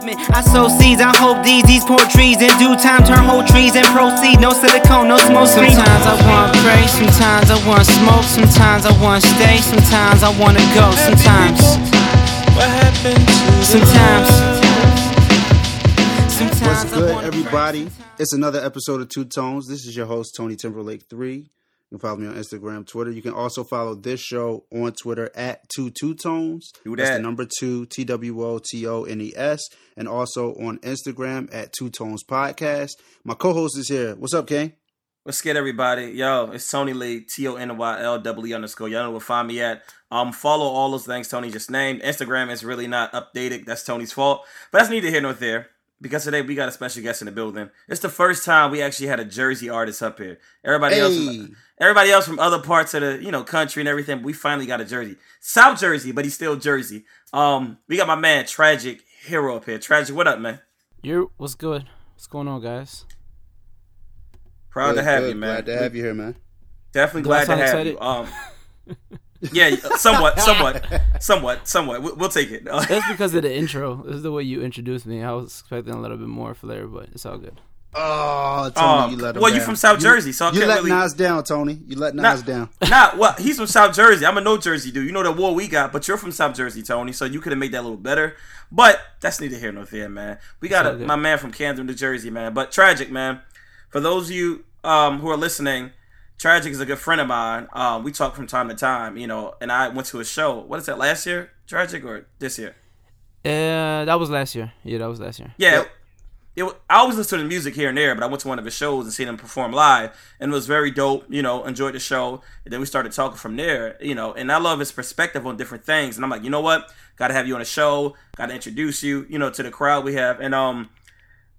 pavement. I sow seeds, I hope these these poor trees in due time turn whole trees and proceed. No silicone, no smoke screen. Sometimes I want pray, sometimes I want smoke, sometimes I want stay, sometimes I wanna go, sometimes. What happened to Sometimes. What's good, everybody? It's another episode of Two Tones. This is your host, Tony Timberlake 3. You can follow me on Instagram, Twitter. You can also follow this show on Twitter at Two Two Tones. Do That's that. the number two, T W O T O N E S. And also on Instagram at Two Tones Podcast. My co host is here. What's up, King? What's good, everybody? Yo, it's Tony Lee, T O N Y L W underscore. Y'all know where to find me at. Um, follow all those things Tony just named. Instagram is really not updated. That's Tony's fault. But that's neither here nor there. Because today we got a special guest in the building. It's the first time we actually had a Jersey artist up here. Everybody else, from, everybody else from other parts of the you know country and everything. We finally got a Jersey, South Jersey, but he's still Jersey. Um, we got my man Tragic Hero up here. Tragic, what up, man? You're what's good? What's going on, guys? Proud to have good. you, man. Glad to have you here, man. Definitely Do glad to sound have you. Um, yeah, somewhat, somewhat, somewhat, somewhat. We- We'll take it. Uh, That's because of the intro. This is the way you introduced me. I was expecting a little bit more flair, but it's all good. Oh, Tony, um, you let him well, you down. from South Jersey, so I You can't let really. Nas down, Tony. You let Nah. Nas down. Nah, well, he's from South Jersey. I'm a no Jersey dude. You know the war we got, but you're from South Jersey, Tony. So you could have made that a little better. But that's neither here nor there, man. We got a, my man from Camden, New Jersey, man. But tragic, man. For those of you um, who are listening, tragic is a good friend of mine. Um, we talk from time to time, you know. And I went to a show. What is that? Last year, tragic or this year? Uh, that was last year. Yeah, that was last year. Yeah. It, wa- I always listen to the music here and there, but I went to one of his shows and seen him perform live, and it was very dope. You know, enjoyed the show, and then we started talking from there. You know, and I love his perspective on different things, and I'm like, you know what, got to have you on a show, got to introduce you, you know, to the crowd we have, and um,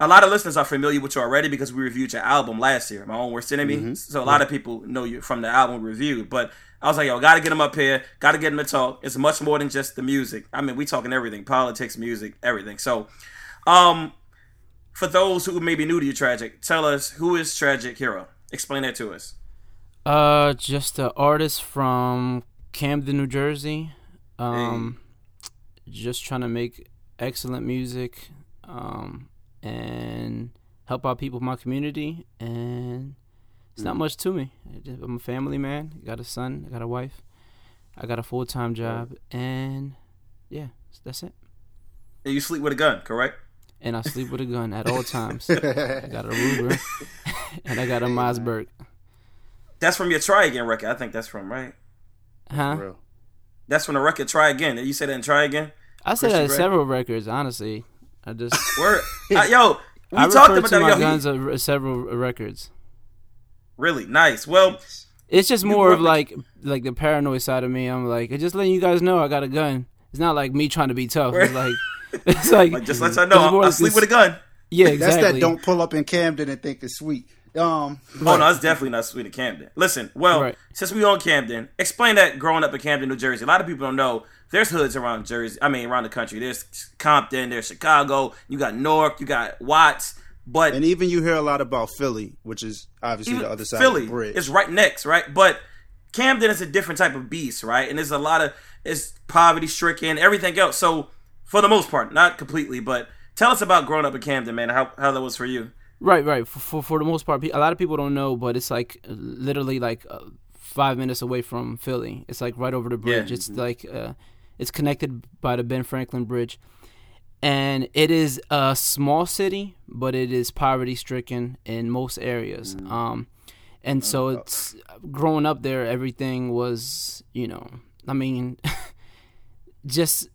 a lot of listeners are familiar with you already because we reviewed your album last year, my own worst enemy. So a lot of people know you from the album review. but. I was like, yo, gotta get him up here, gotta get him to talk. It's much more than just the music. I mean, we talking everything, politics, music, everything. So, um, for those who may be new to you, Tragic, tell us who is Tragic Hero. Explain that to us. Uh, just an artist from Camden, New Jersey. Um, just trying to make excellent music, um, and help out people in my community. And it's not mm. much to me. I just- I'm a family man. I got a son. I got a wife. I got a full time job, and yeah, that's it. And you sleep with a gun, correct? And I sleep with a gun at all times. I got a Ruger, and I got a Mossberg. That's from your Try Again record. I think that's from right. Huh? That's from the record Try Again. You said that in Try Again. I said that Grey? several records. Honestly, I just Word, uh, yo, we I talked about to that. my Yo, he- guns as several records. really nice. Well, It's just more of like like the paranoid side of me. I'm like, just letting you guys know I got a gun. It's not like me trying to be tough. It's like it's like, like, just let y'all know, I, I sleep with a gun. Yeah, That's exactly. that don't pull up in Camden and think it's sweet. Um, Oh no, it's definitely not sweet in Camden. Listen, well, Right. since we on Camden, explain that growing up in Camden, New Jersey. A lot of people don't know there's hoods around Jersey. I mean, around the country. There's Compton, there's Chicago. You got Newark, you got Watts, but and even you hear a lot about Philly, which is obviously the other side Philly of the bridge. is right next, right? But Camden is a different type of beast, right? And there's a lot of it's poverty stricken, everything else. So for the most part, not completely, but tell us about growing up in Camden, man. How how that was for you? Right, right. For, for for the most part, a lot of people don't know, but it's like literally like uh, five minutes away from Philly. It's like right over the bridge. Yeah. It's like uh, it's connected by the Ben Franklin Bridge, and it is a small city, but it is poverty stricken in most areas. Um, and so it's growing up there. Everything was, you know, I mean, just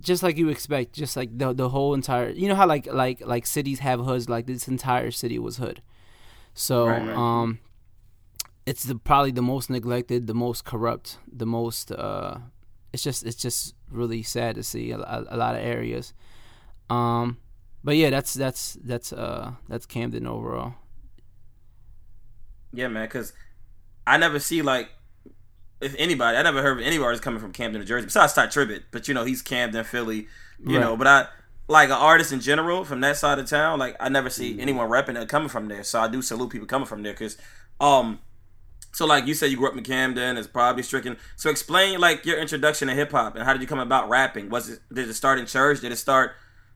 just like you expect, just like the the whole entire you know how like like like cities have hoods, like this entire city was hood. So Right, right. um it's the probably the most neglected, the most corrupt, the most uh it's just it's just really sad to see a, a, a lot of areas. Um but yeah, that's that's that's uh that's Camden overall. Yeah, man, because I never see like if anybody, I never heard of any artist coming from Camden, New Jersey, besides Tye Tribbett. But you know, he's Camden, Philly, you Right. know. But I like an artist in general from that side of town. Like I never see anyone rapping that coming from there. So I do salute people coming from there because, um, so like you said, you grew up in Camden, it's probably stricken. So explain like your introduction to hip hop and how did you come about rapping? Was it did it start in church? Did it start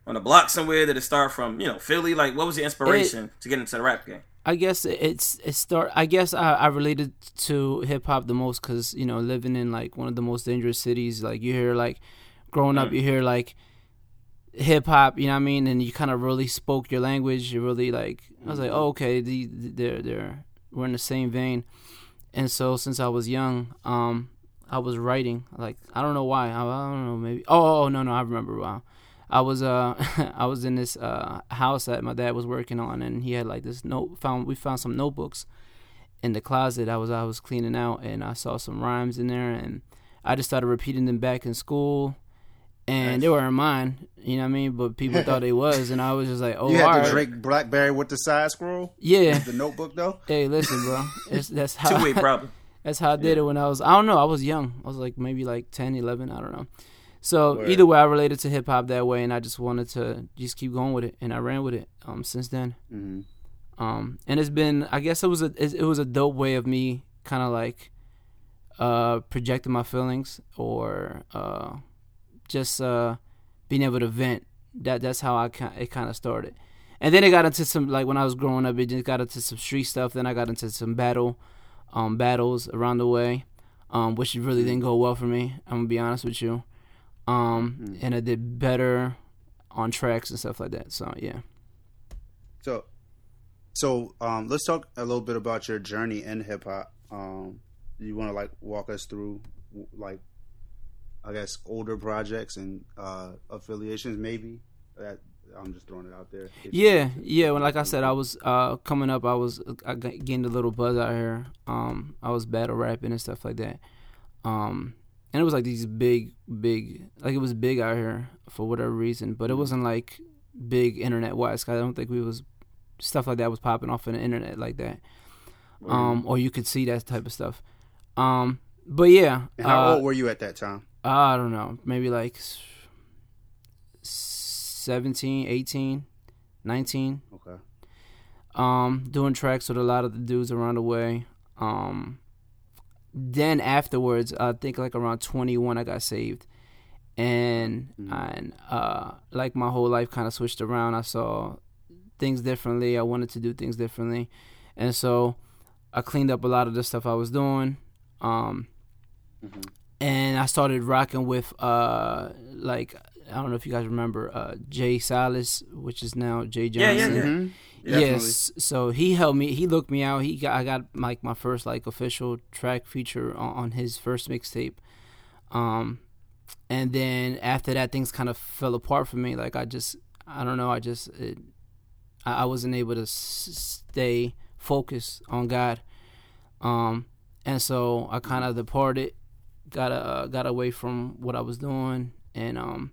on the block somewhere? Did it start from you know Philly? Like, what was the inspiration to get into the rap game? I guess it's it start. I guess I, I related to hip hop the most because you know living in like one of the most dangerous cities. Like you hear like growing up, you hear like hip hop. You know what I mean? And you kind of really spoke your language. You really like. I was like, oh, okay, the, they're they're we're in the same vein. And so since I was young, um, I was writing. Like I don't know why. I, I don't know. Maybe. Oh, oh no no I remember. Wow. I was uh I was in this uh house that my dad was working on, and he had like this note. Found we found some notebooks in the closet. I was I was cleaning out, and I saw some rhymes in there, and I just started repeating them back in school. And Nice. they weren't mine, you know what I mean. But people thought they was, and I was just like, "Oh, You had the right. Drake Blackberry with the side scroll, yeah." the notebook though. Hey, listen, bro. It's, that's how Two way problem. That's how I did it when I was I don't know, I was young. I was like maybe like 10, 11, I don't know. So Word. either way I related to hip hop that way and I just wanted to just keep going with it and I ran with it um since then. hmm Um and it's been I guess it was a it, was a dope way of me kind of like uh projecting my feelings or uh just uh being able to vent. That that's how I it kind of started. And then it got into some like when I was growing up, it just got into some street stuff. Then I got into some battle, um, battles around the way, um, which really didn't go well for me. I'm gonna be honest with you. Um, and I did better on tracks and stuff like that. So yeah. So, so um, let's talk a little bit about your journey in hip hop. Um, you want to like walk us through like, I guess older projects and uh, affiliations, maybe. That I'm just throwing it out there. Yeah, yeah. When like I said, I was uh coming up. I was I gained a little buzz out here. Um, I was battle rapping and stuff like that. Um, and it was like these big, big, like it was big out here for whatever reason, but it wasn't like big internet wise. I don't think we was stuff like that was popping off on the internet like that. Um, or you could see that type of stuff. Um, but yeah, And how uh, old were you at that time? I don't know, maybe like s- 17, 18, 19 Okay. um, doing tracks with a lot of the dudes around the way. Um, then afterwards, I think like around 21, I got saved, and and uh, like my whole life kind of switched around. I saw things differently. I wanted to do things differently, and so I cleaned up a lot of the stuff I was doing. Um, and I started rocking with uh, like I don't know if you guys remember uh, Jay Silas, which is now Jay Yeah, Johnson. yeah, yeah. Mhm. Yes. So he helped me. He looked me out. He got I got like my first like official track feature on, on his first mixtape. Um, and then after that, things kind of fell apart for me. Like I just I don't know. I just it, I, I wasn't able to s- stay focused on God. Um, and so I kind of departed, got got away from what I was doing, and um,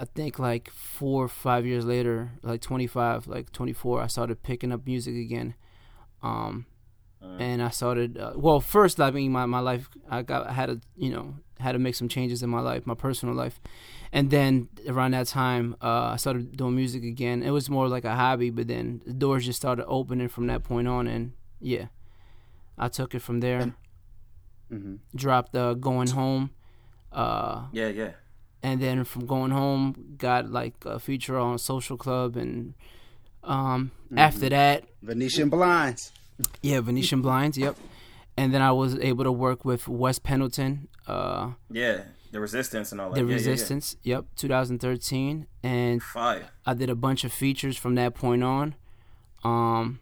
I think like four or five years later, like 25, like 24, I started picking up music again. Um, and I started, uh, well, first, I mean, my, my life, I got, I had to, you know, had to make some changes in my life, my personal life. And then around that time, uh, I started doing music again. It was more like a hobby, but then the doors just started opening from that point on. And yeah, I took it from there. Mhm. Dropped uh, Going Home. Uh, Yeah, yeah. And then from going home got like a feature on social club and um after that Venetian blinds. yeah venetian blinds yep and then i was able to work with Wes Pendleton uh Yeah, the resistance and all that. the Yeah, yeah, yeah. resistance yep 2013 and Fire. i did a bunch of features from that point on um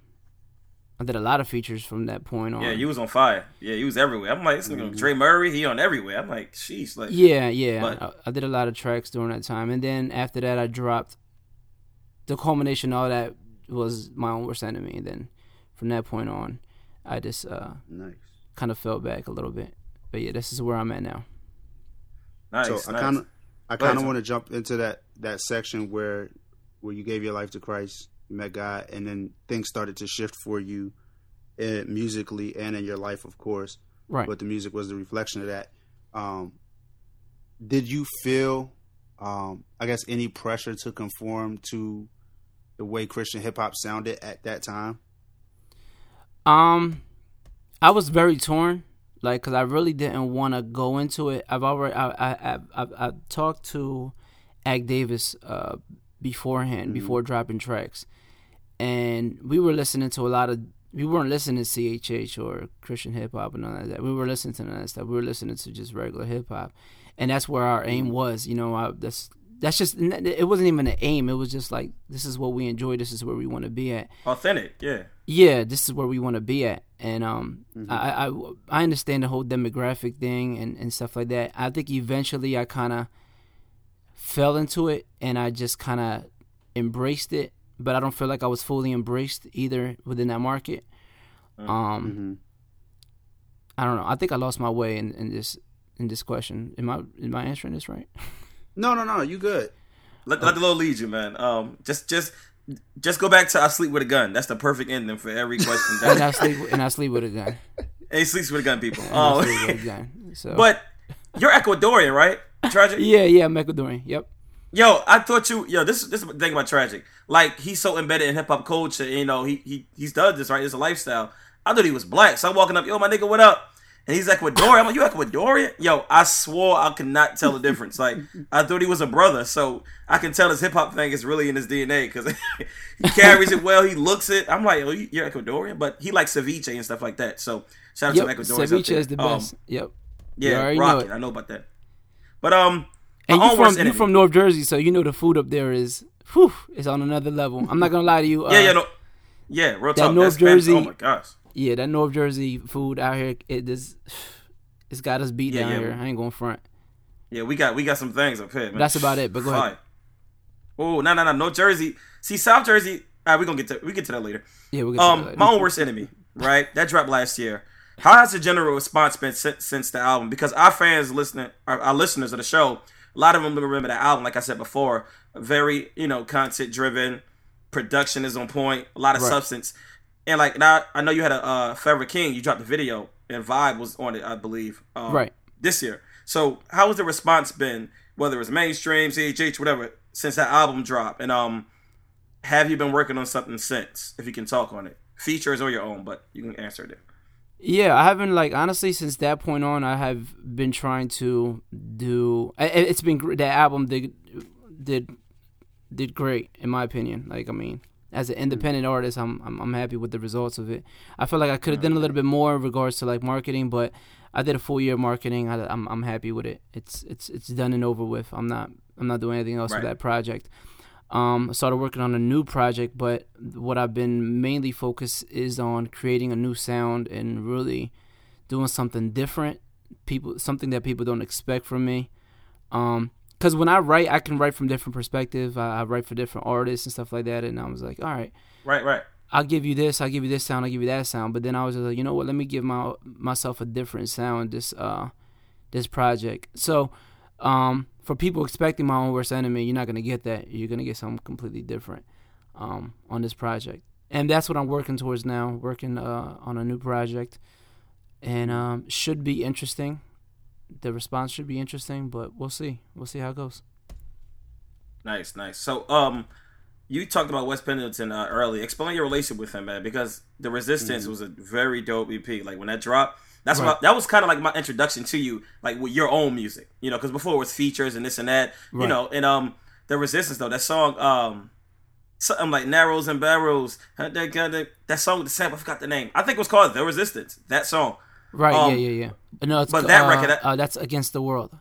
i did a lot of features from that point on Yeah, you was on fire. Yeah, you was everywhere. I'm like, this nigga Trey Murray, he on everywhere. I'm like, sheesh, like, Yeah, yeah. But- I, I did a lot of tracks during that time, and then after that, I dropped. The culmination of all that was my own worst enemy, and then from that point on, I just uh, Nice. kind of fell back a little bit. But yeah, this is where I'm at now. nice, so I kind of, I kind of want to jump into that that section where where you gave your life to Christ, you met God, and then things started to shift for you, eh, musically and in your life, of course. Right. But the music was the reflection of that. Um, did you feel, um, I guess, any pressure to conform to the way Christian hip hop sounded at that time? Um, I was very torn, like, cause I really didn't want to go into it. I've already, I, I, I, I've, I've talked to Act Davis uh, beforehand, before dropping tracks, and we were listening to a lot of. We weren't listening to CHH or Christian hip hop and all of that. We were listening to none of that stuff. We were listening to just regular hip hop, and that's where our aim was. You know, I, that's that's just it wasn't even an aim. It was just like this is what we enjoy. This is where we want to be at. Authentic, yeah. Yeah, this is where we want to be at, and um, I, I I understand the whole demographic thing and and stuff like that. I think eventually I kind of fell into it, and I just kind of embraced it, but I don't feel like I was fully embraced either within that market. Um, I don't know. I think I lost my way in, in this in this question. Am I am I answering this right? No, no, no. You good? Let, let the Lord lead you, man. Um, just just just go back to I sleep with a gun. That's the perfect ending for every question. and I sleep and I sleep with a gun. And he sleeps with a gun, people. And I Um, sleep with a gun. So, but you're Ecuadorian, right? Tragic. yeah, yeah, I'm Ecuadorian. Yep. Yo, I thought you. Yo, this this is the thing about tragic. Like he's so embedded in hip hop culture. You know, he he he's done this right. It's a lifestyle. I thought he was black. So I'm walking up. Yo, my nigga, what up? And he's Ecuadorian. I'm like, you Ecuadorian? Yo, I swore I could not tell the difference. Like I thought he was a brother. So I can tell his hip hop thing is really in his DNA because he carries it well. He looks it. I'm like, oh, you- you're Ecuadorian, but he likes ceviche and stuff like that. So shout out Yep. to Ecuadorian. Ceviche is the Um, best. yep. yeah, rocket. I know about that. But um, And you from you from North Jersey, so you know the food up there is whew, it's on another level. I'm not gonna lie to you. Uh, Yeah, yeah, no, yeah. Real that talk. North That's Spanish- Jersey- Oh my gosh. yeah, that North Jersey food out here, it is, it's got us beat Yeah, down yeah. here. I ain't going front. Yeah, we got we got some things up here. Man. That's about it, but go ahead. Oh no no no no Jersey. See South Jersey. All right, we gonna get to we get to that later. Yeah, we get to Um, that later. my own worst enemy. Right, that dropped last year. How has the general response been since, since the album? Because our fans listening, our, our listeners of the show, a lot of them remember the album. Like I said before, very you know content driven. Production is on point. A lot of Right. substance. And like now, I know you had a uh, Forever King. You dropped the video, and Vibe was on it, I believe. Um, Right. This year. So how has the response been? Whether it's mainstream, CHH, whatever, since that album dropped, and um, have you been working on something since? If you can talk on it, features or your own, but you can answer it. Yeah, I haven't like honestly since that point on. I have been trying to do. It's been that album did did did great in my opinion. Like I mean, as an independent mm. artist, I'm, I'm I'm happy with the results of it. I feel like I could have done a little bit more in regards to like marketing, but I did a full year of marketing. I, I'm I'm happy with it. It's it's it's done and over with. I'm not I'm not doing anything else Right. with that project. Um, I started working on a new project, but what I've been mainly focused is on creating a new sound and really doing something different. People, something that people don't expect from me. Um, because when I write, I can write from different perspective. I, I write for different artists and stuff like that. And I was like, all right, Right, right. I'll give you this, I'll give you this sound, I'll give you that sound. But then I was just like, you know what? Let me give my myself a different sound. This uh, this project. So, um, for people expecting my own worst enemy, you're not gonna get that. You're gonna get something completely different, um, on this project. And that's what I'm working towards now. Working uh on a new project, and um, should be interesting. The response should be interesting, but we'll see. We'll see how it goes. Nice, nice. So, um, you talked about Wes Pendleton uh, earlier. Explain your relationship with him, man, because the Resistance was a very dope EP. Like when that dropped, that's. Right. what that was kind of like my introduction to you, like with your own music, you know, because before it was features and this and that, you know, and um, the Resistance though, that song, um, something like Narrows and Barrels, that song with the sample, I forgot the name. I think it was called The Resistance. That song. Right? Um, yeah, yeah, yeah. No, it's but that uh, record- uh, that's against the world.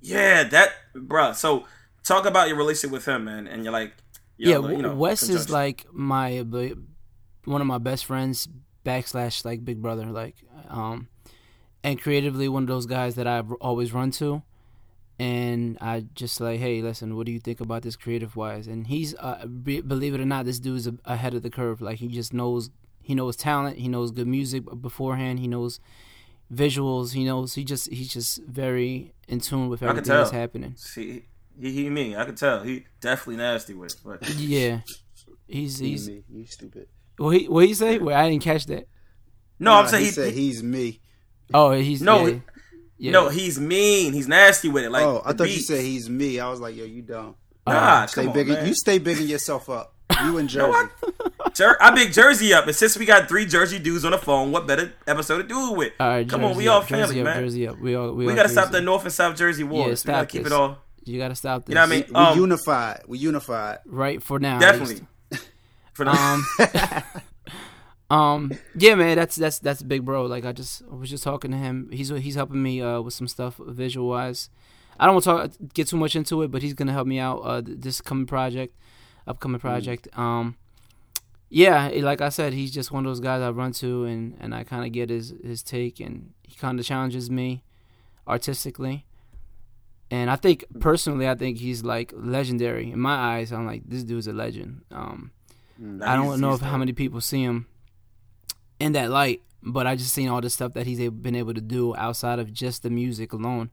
Yeah, that, bruh. So talk about your relationship with him, man, and you're like, yeah, yo, you know, Wes is like my one of my best friends backslash like big brother like um and creatively one of those guys that I've always run to and I just like hey listen what do you think about this creative wise and he's uh, be, believe it or not this dude's a, ahead of the curve like he just knows he knows talent he knows good music beforehand he knows visuals he knows he just he's just very in tune with I can everything that's happening See, he, he me. I could tell. He definitely nasty with. But yeah he's he's me. You stupid. What he what he say? Wait, I didn't catch that. No, I'm saying he, he, said he- he's me. Oh, he's No, yeah, yeah. no, he's mean. He's nasty with it. Like oh, I the thought you said he's me. I was like, yo, you dumb. Nah, Stay come on, You stay bigging yourself up. You in Jersey. Jer- I big Jersey up, and since we got three Jersey dudes on the phone, what better episode to do it with? All right, come on, Jersey we all family, Jersey up, man. Jersey up. We all we, We all gotta stop the North and South Jersey wars. we gotta stop keep this. it all. You gotta stop this. You know what I mean? We Um, unified. We unified. Right for now. Definitely. For now. Um, um, yeah, man, that's that's that's big bro. Like I just I was just talking to him. He's he's helping me uh with some stuff visual wise. I don't want to talk get too much into it, but he's gonna help me out uh this coming project, upcoming project. Um, yeah, eh, like I said, he's just one of those guys I run to and and I kind of get his his take and he kind of challenges me artistically. And I think personally, I think he's like legendary in my eyes. I'm like this dude's a legend. Um, I don't know if how many people see him in that light, but I just seen all the stuff that he's been able to do outside of just the music alone.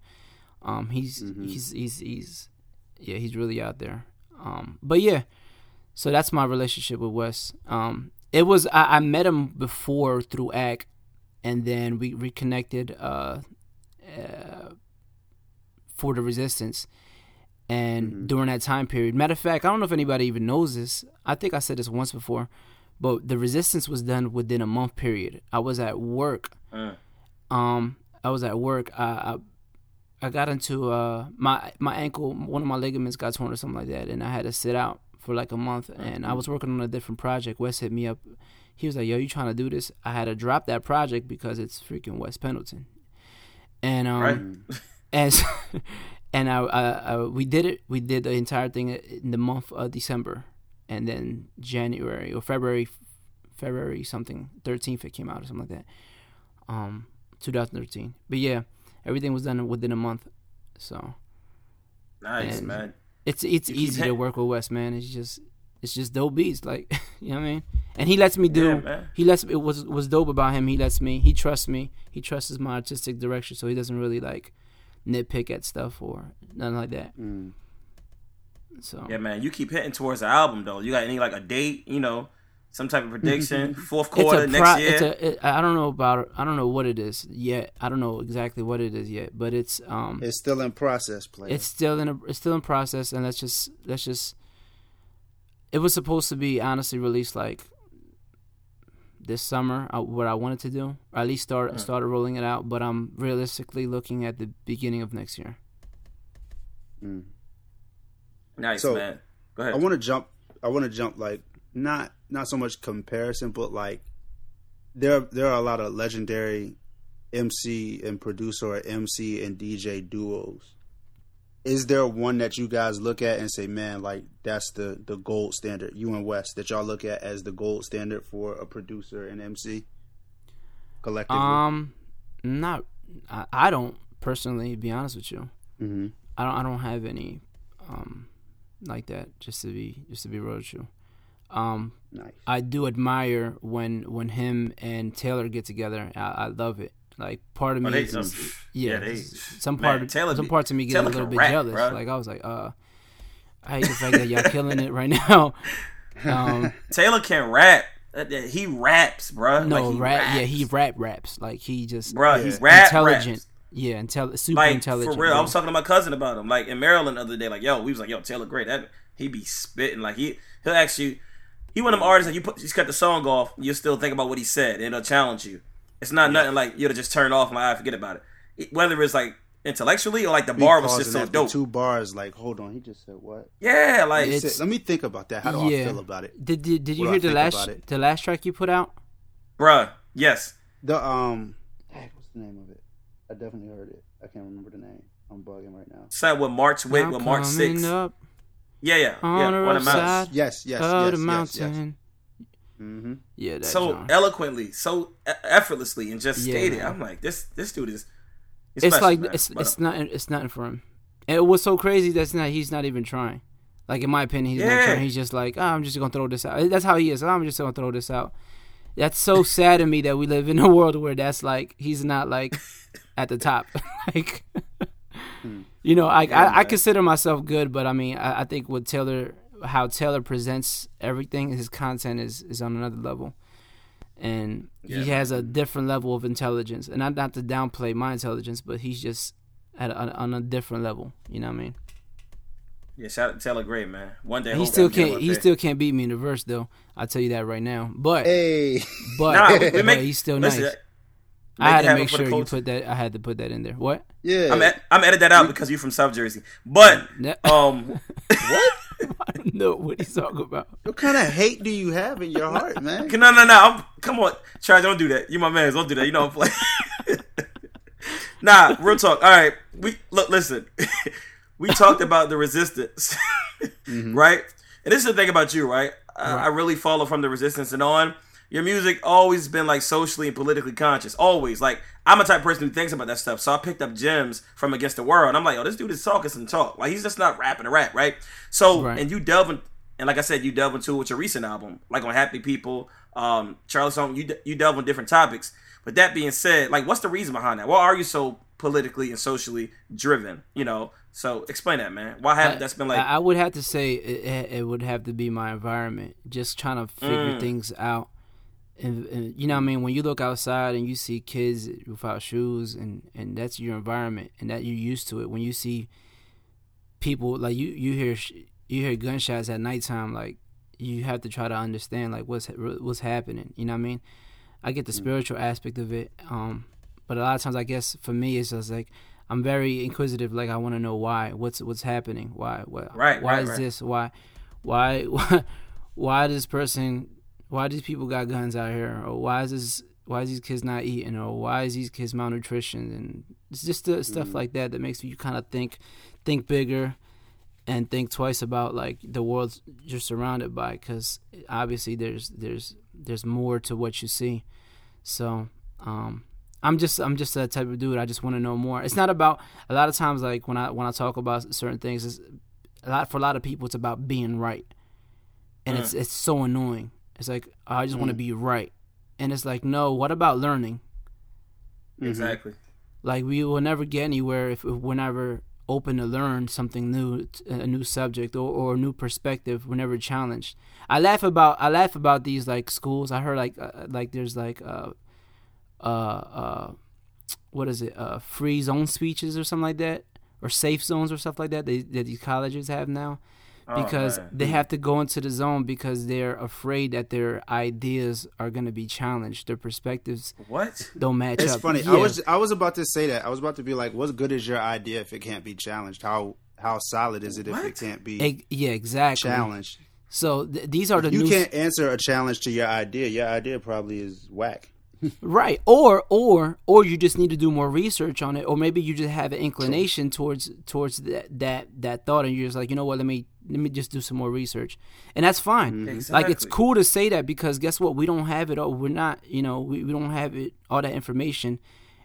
Um, he's he's he's he's yeah, he's really out there. Um, but yeah, so that's my relationship with Wes. Um, it was I, I met him before through ACK, and then we reconnected uh, uh, for the Resistance. And during that time period, matter of fact, I don't know if anybody even knows this. I think I said this once before, but the Resistance was done within a month period. I was at work. Um, I was at work. I, I I got into uh my my ankle, one of my ligaments got torn or something like that, and I had to sit out for like a month. And I was working on a different project. Wes hit me up. He was like, "Yo, you trying to do this?" I had to drop that project because it's freaking Wes Pendleton. And um, Right. and so- and I, I, I we did it. We did the entire thing in the month of December, and then January or February, February something thirteenth it came out or something like that. Um, 2013. But yeah, everything was done within a month. So nice, and- man. it's it's You keep easy to work with Wes, man. It's just it's just dope beats, like you know what I mean. And he lets me do. Yeah, man. he lets it was was dope about him. He lets me. He trusts me. He trusts my artistic direction, so he doesn't really like nitpick at stuff or nothing like that. Mm. So Yeah, man. You keep hitting towards the album though. You got any like a date? You know, some type of prediction? Fourth it's quarter a next pro- year. it's a it, I don't know about I don't know what it is yet. I don't know exactly what it is yet, but it's um It's still in process, player. it's still in a it's still in process and let's just let's just it was supposed to be honestly released like this summer uh, what I wanted to do or at least start started rolling it out but I'm realistically looking at the beginning of next year Mm. Nice, So, man. Go ahead. I want to jump. I want to jump like not not so much comparison, but like there there are a lot of legendary MC and producer or MC and DJ duos. Is there one that you guys look at and say, man, like that's the the gold standard? You and Wes that y'all look at as the gold standard for a producer and MC collectively. um not I, I don't personally be honest with you hmm I don't I don't have any um like that just to be just to be real with you um Nice. I do admire when when him and Taylor get together. I, I love it. Like part of me, Oh, they- is, um, yeah, yeah, they- some man, part, Taylor some be- parts of me get Taylor a little bit rap, jealous. bruh. Like I was like, uh, I hate the fact that y'all killing it right now. Um, Taylor can rap. Uh, He raps, bro. no, like, he rap, raps. yeah, he rap raps. Like he just bro. Yeah. He rap intelligent. raps. Yeah, intel- super Like intelligent. for real, bro. I was talking to my cousin about him. Like in Maryland the other day, like yo, we was like, yo, Taylor great. That he be spitting like he he'll ask you, he one of them artists that you put you cut the song off, you still think about what he said, and it'll challenge you. It's not nothing like you'll just turn off and like, forget about it. it. Whether it's like intellectually or like the Be bar was just so dope. Two bars, like, hold on, he just said what? Yeah, like It's- Let me think about that. How do Yeah. I feel about it? Did did, did you What hear the last the last track you put out? bruh, yes. The um, heck, what's the name of it? I definitely heard it. I can't remember the name. I'm bugging right now. Side with March with I'm with March coming six. up Yeah, yeah, on yeah. the One rough of them. side Yes, yes, of yes, the yes, mountain. yes. Mm-hmm. Yeah, that So genre. eloquently, so e- effortlessly, and just Yeah, stated. I'm like, this this dude is. it's special, like man. it's But, it's uh, not it's nothing for him. And it was so crazy that's not he's not even trying. Like in my opinion, he's not trying. He's just like, oh, I'm just gonna throw this out. That's how he is. I'm just gonna throw this out. That's so sad to me that we live in a world where that's like he's not like at the top. like hmm. you know, I, I I consider myself good, but I mean, I, I think what Taylor, how Taylor presents everything, his content is is on another level, and Yeah. he has a different level of intelligence. And not not to downplay my intelligence, but he's just at a, on a different level. You know what I mean? Yeah, shout out to Taylor Gray, man. One day he still can get him can't. He there. still can't beat me in the verse, though. I'll tell you that right now. But Hey, but, Nah, we, we but make. he's still listen, nice. I had to make sure you put that. I had to put that in there. What? Yeah. I'm ed- I'm edit that out because you're from South Jersey. But Ne- um, no, what he's talking about? what kind of hate do you have in your heart, man? no, no, no. I'm, come on, Charles, don't do that. You my man. Don't do that. You know I'm playing. nah, real talk. All right, we look. Listen, we talked about the resistance, right? And this is the thing about you, right? I, I really follow from the resistance and on. Your music always been like socially and politically conscious. Always. Like I'm a type of person who thinks about that stuff. So I picked up gems from Against the World. I'm like, oh, this dude is talking some talk. Like he's just not rapping a rap, right? So Right. and you delve in, and like I said, you delve into it with your recent album, like on Happy People, um, Charlie Song. You you delve on different topics. But that being said, like, what's the reason behind that? Why are you so politically and socially driven? You know, so explain that, man. Why have that's been like? I, I would have to say it, it, it would have to be my environment. Just trying to figure Mm. things out. And, and you know what I mean? When you look outside and you see kids without shoes and, and that's your environment and that you're used to it. When you see people like you you hear you hear gunshots at nighttime like you have to try to understand like what's what's happening, you know what I mean? I get the spiritual aspect of it. Um but a lot of times I guess for me it's just like I'm very inquisitive like I want to know why what's what's happening why why Right, why right, is right. this why why why why this person why these people got guns out here? Or why is this why is these kids not eating? Or why is these kids malnutrition? And it's just the stuff like that that makes you kind of think think bigger and think twice about like the world you're surrounded by because obviously there's there's there's more to what you see. So um i'm just i'm just that type of dude. I just want to know more. It's not about a lot of times like when i when i talk about certain things it's a lot for a lot of people it's about being right. And it's it's so annoying it's like i just want to be right. And it's like no what about learning? Exactly. like we will never get anywhere if, if we're never open to learn something new a new subject or, or a new perspective. We're never challenged. I laugh about i laugh about these like schools. I heard like uh, like there's like uh uh uh what is it? Uh free zone speeches or something like that or safe zones or stuff like that they, that these colleges have now Oh, because man. they have to go into the zone because they're afraid that their ideas are going to be challenged their perspectives what? don't match It's up funny. Yeah. I was I was about to say that. I was about to be like, "What's good is your idea if it can't be challenged? How how solid is it if it can't be Ex- yeah exactly challenged? So th- these are the You new can't answer a challenge to your idea. Your idea probably is whack. Right, or or or you just need to do more research on it, or maybe you just have an inclination towards towards that that that thought, and you're just like, you know what, let me let me just do some more research, and that's fine. Mm-hmm. Like it's cool to say that because guess what, we don't have it all. We're not, you know, we, we don't have it all that information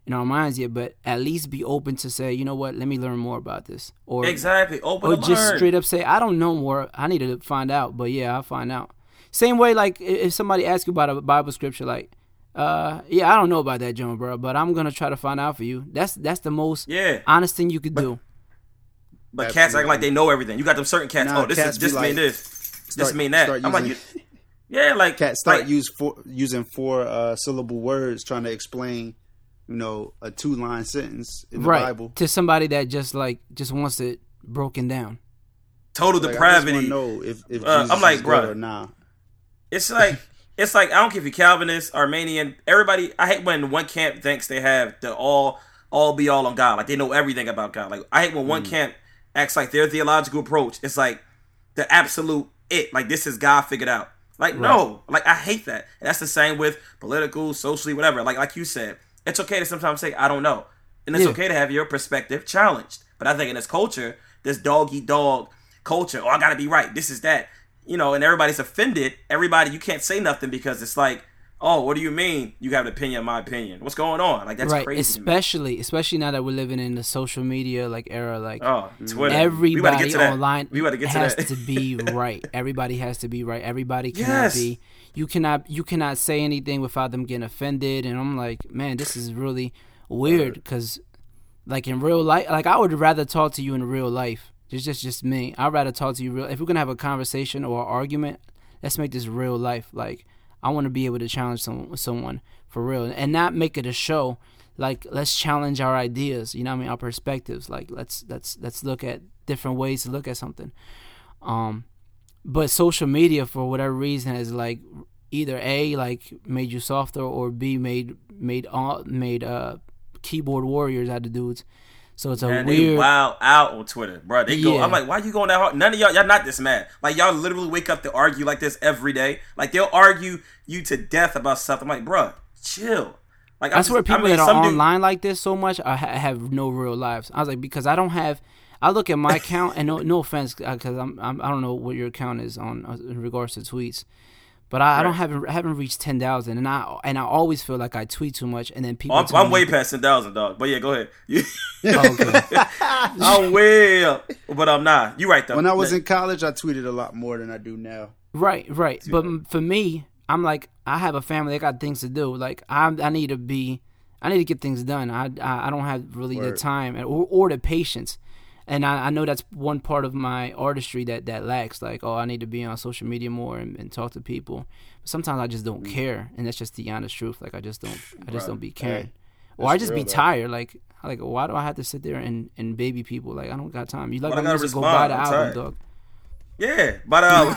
in our minds yet, but at least be open to say, you know what, let me learn more about this, or Exactly. Open or just learn. straight up say, I don't know more. I need to find out. But yeah, I'll find out. Same way, like if somebody asks you about a Bible scripture, like, uh, yeah, I don't know about that, John, bro, but I'm gonna try to find out for you. That's that's the most Yeah. honest thing you could do. But cats act like they know everything. You got them certain cats. Nah, oh, this cats is this like- mean this. this start- mean that. I'm like, using- you- yeah, like Cats start like, use four, using four uh, syllable words trying to explain, you know, a two line sentence in the right Bible. to somebody that just like just wants it broken down. total Like, I just depravity. know if, if Uh, Jesus I'm like, is good or nah. It's like it's like I don't care if you're Calvinist, Arminian, everybody. I hate when one camp thinks they have the all all be all on God, like they know everything about God. Like I hate when Mm. one camp acts like their theological approach is like the absolute it, like this is God figured out. Like no, like I hate that. And that's the same with political, socially, whatever. Like like you said, it's okay to sometimes say I don't know, and it's Yeah. okay to have your perspective challenged. But I think in this culture, this dog eat dog culture. Oh, I gotta be right. This is that. You know, and everybody's offended. Everybody, you can't say nothing because it's like, oh, what do you mean? You have an opinion, my opinion. What's going on? Like that's right, crazy. especially especially now that we're living in the social media like era, like Oh, Twitter. we everybody get to online We gotta get to has that. to be right. Everybody has to be right. Everybody cannot Yes. be. You cannot. You cannot say anything without them getting offended. And I'm like, man, this is really weird because, like in real life, like I would rather talk to you in real life. It's just just me. I'd rather talk to you real. If we're gonna have a conversation or an argument, let's make this real life. Like I want to be able to challenge some, someone for real and not make it a show. Like let's challenge our ideas. You know what I mean? Our perspectives. Like let's let's let's look at different ways to look at something. Um, but social media for whatever reason is like either a like made you softer or b made made all made uh keyboard warriors out of dudes. So it's a Man, weird. wild out on Twitter, bro. They go. Yeah. I'm like, why you going that hard? None of y'all, y'all not this mad. Like y'all literally wake up to argue like this every day. Like they'll argue you to death about stuff. I'm like, bro, chill. Like I I'm swear, I people mean, that are some dude- online like this so much I ha- have no real lives. I was like, because I don't have. I look at my account, and no, no offense, because I'm, I'm I don't know what your account is on uh, in regards to tweets, but I, I don't haven't haven't reached ten thousand, and I and I always feel like I tweet too much, and then people. Oh, I'm, tell I'm me- way past ten thousand, dog. But yeah, go ahead. Oh, okay. I'm way up, but I'm not. You right though. When I was in college, I tweeted a lot more than I do now. Right, right. But for me, I'm like, I have a family. I got things to do. Like, I I need to be, I need to get things done. I I, I don't have really the Word. time or, or the patience. And I, I know that's one part of my artistry that, that lacks. Like, oh, I need to be on social media more and, and talk to people. But sometimes I just Mm. don't care, and that's just the honest truth. Like, I just don't, I just don't be caring, Hey, or I just real, be though. tired. Like, like why do I have to sit there and, and baby people? Like, I don't got time. You like But I my gotta? Go buy the I'm album, tired. dog. yeah, but um,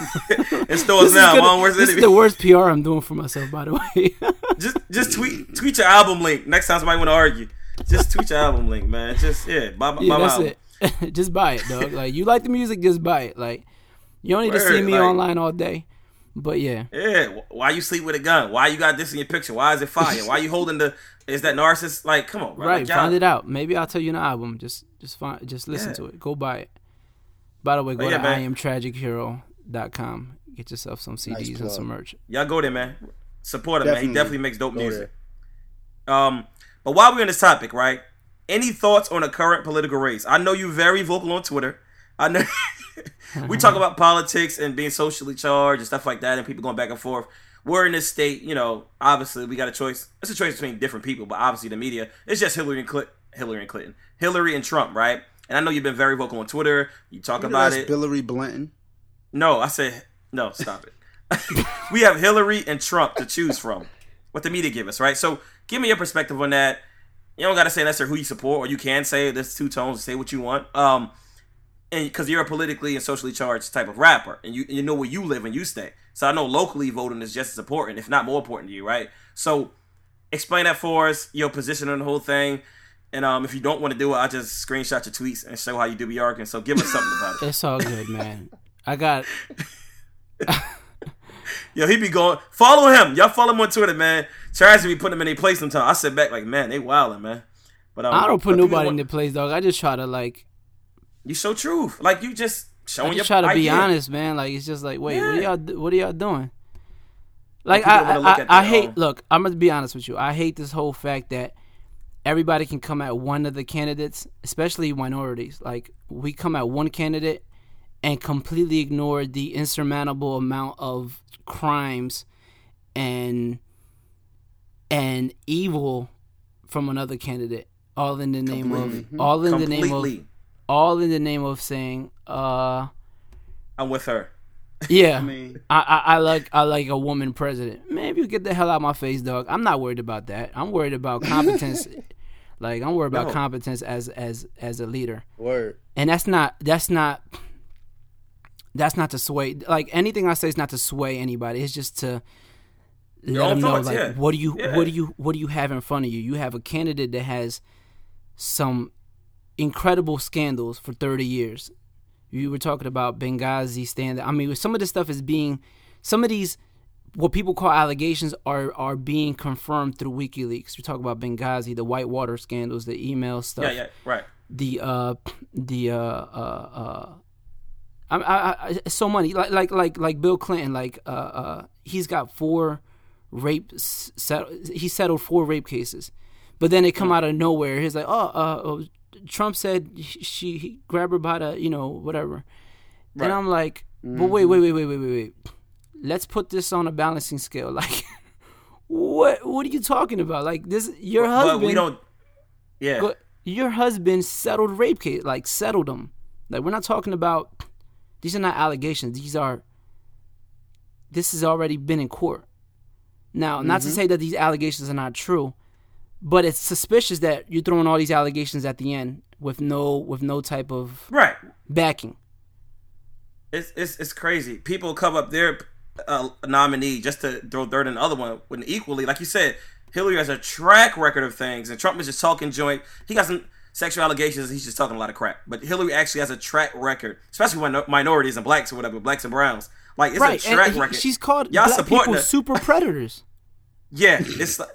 in stores This, is, now. gonna- this is the worst PR I'm doing for myself, by the way. just just tweet tweet your album link next time somebody want to argue. Just tweet your album link, man. Just yeah, buy, my- Yeah, buy my that's album. it. just buy it, dog. Like you like the music, just buy it. Like you don't need to see me like- online all day. But yeah, Yeah, why you sleep with a gun? Why you got this in your picture? Why is it fire? Why you holding the? Is that narcissist? Like, come on, bro. right. Like, find it out. Maybe I'll tell you an album. Just just find just listen Yeah. to it. Go buy it. By the way, go But yeah, to man. iamtragichero.com. Get yourself some CDs and some merch. Y'all go there, man. Support him, man. He Definitely definitely makes dope go music. Um, but while we're on this topic, right? Any thoughts on the current political race? I know you're very vocal on Twitter. I know we talk about politics and being socially charged and stuff like that, and people going back and forth. We're in this state, you know. Obviously, we got a choice. It's a choice between different people, but obviously, the media it's just Hillary and Clinton, Hillary and Clinton, Hillary and Trump, right? And I know you've been very vocal on Twitter. You talk You about it. Hillary Blinton. No, I said no. Stop it. we have Hillary and Trump to choose from. What the media give us, right? So, give me your perspective on that. You don't got to say necessarily who you support, or you can say there's two tones. Say what you want. Um, and because you're a politically and socially charged type of rapper, and you you know where you live and you stay. So I know locally voting is just as important, if not more important to you, right? So, explain that for us. Your position on the whole thing. And um, if you don't want to do it, I'll just screenshot your tweets and show how you do be arguing. So give us something about it. It's all good, man. I got Yo, he be going. Follow him. Y'all follow him on Twitter, man. To be putting him in their place sometimes. I sit back like, man, they wilding, man. But um, I don't put nobody in want- the place, dog. I just try to like You show truth, like you just showing I your. try to be honest, man. Like it's just like, wait, what are y'all? What are y'all doing? Like I, I, I, I hate. um, Look, I'm gonna be honest with you. I hate this whole fact that everybody can come at one of the candidates, especially minorities. Like we come at one candidate and completely ignored the insurmountable amount of crimes and and evil from another candidate, all in the name Completely. of all in the name of all in the name of saying, uh. I'm with her. Yeah, I mean, I, I, I like I like a woman president. Man, you get the hell out of my face, dog. I'm not worried about that. I'm worried about competence. like I'm worried about No. competence as as as a leader, word. and that's not that's not that's not to sway. Like anything I say is not to sway anybody. It's just to let own them know thoughts, like yeah. what do you Yeah. what do you what do you have in front of you? You have a candidate that has some incredible scandals for 30 years. You were talking about Benghazi stand. I mean, some of this stuff is being, some of these, what people call allegations are are being confirmed through WikiLeaks. We talk about Benghazi, the Whitewater scandals, the email stuff, Yeah, yeah, right. the uh, the uh, uh, uh, I, I, I, so many like like like like Bill Clinton, like uh, uh, he's got four rape set, he settled four rape cases, but then they come out of nowhere. He's like, oh, uh, oh, Trump said she he grabbed her by the you know whatever, Right. and I'm like, but wait wait wait wait wait wait wait, let's put this on a balancing scale. Like, what what are you talking about? Like this, your husband. But we don't. Yeah, your husband settled rape case, like settled them. Like we're not talking about these are not allegations. These are this has already been in court. Now, not Mm-hmm. to say that these allegations are not true, but it's suspicious that you're throwing all these allegations at the end with no with no type of right. backing. It's it's it's crazy. People come up their a nominee just to throw dirt in the other one. When equally, like you said, Hillary has a track record of things, and Trump is just talking joint. He got some sexual allegations. He's just talking a lot of crap. But Hillary actually has a track record, especially when minorities and blacks or whatever, blacks and browns. Like it's right, a track he- record. she's called Y'all black supporting people super predators. Yeah, it's like,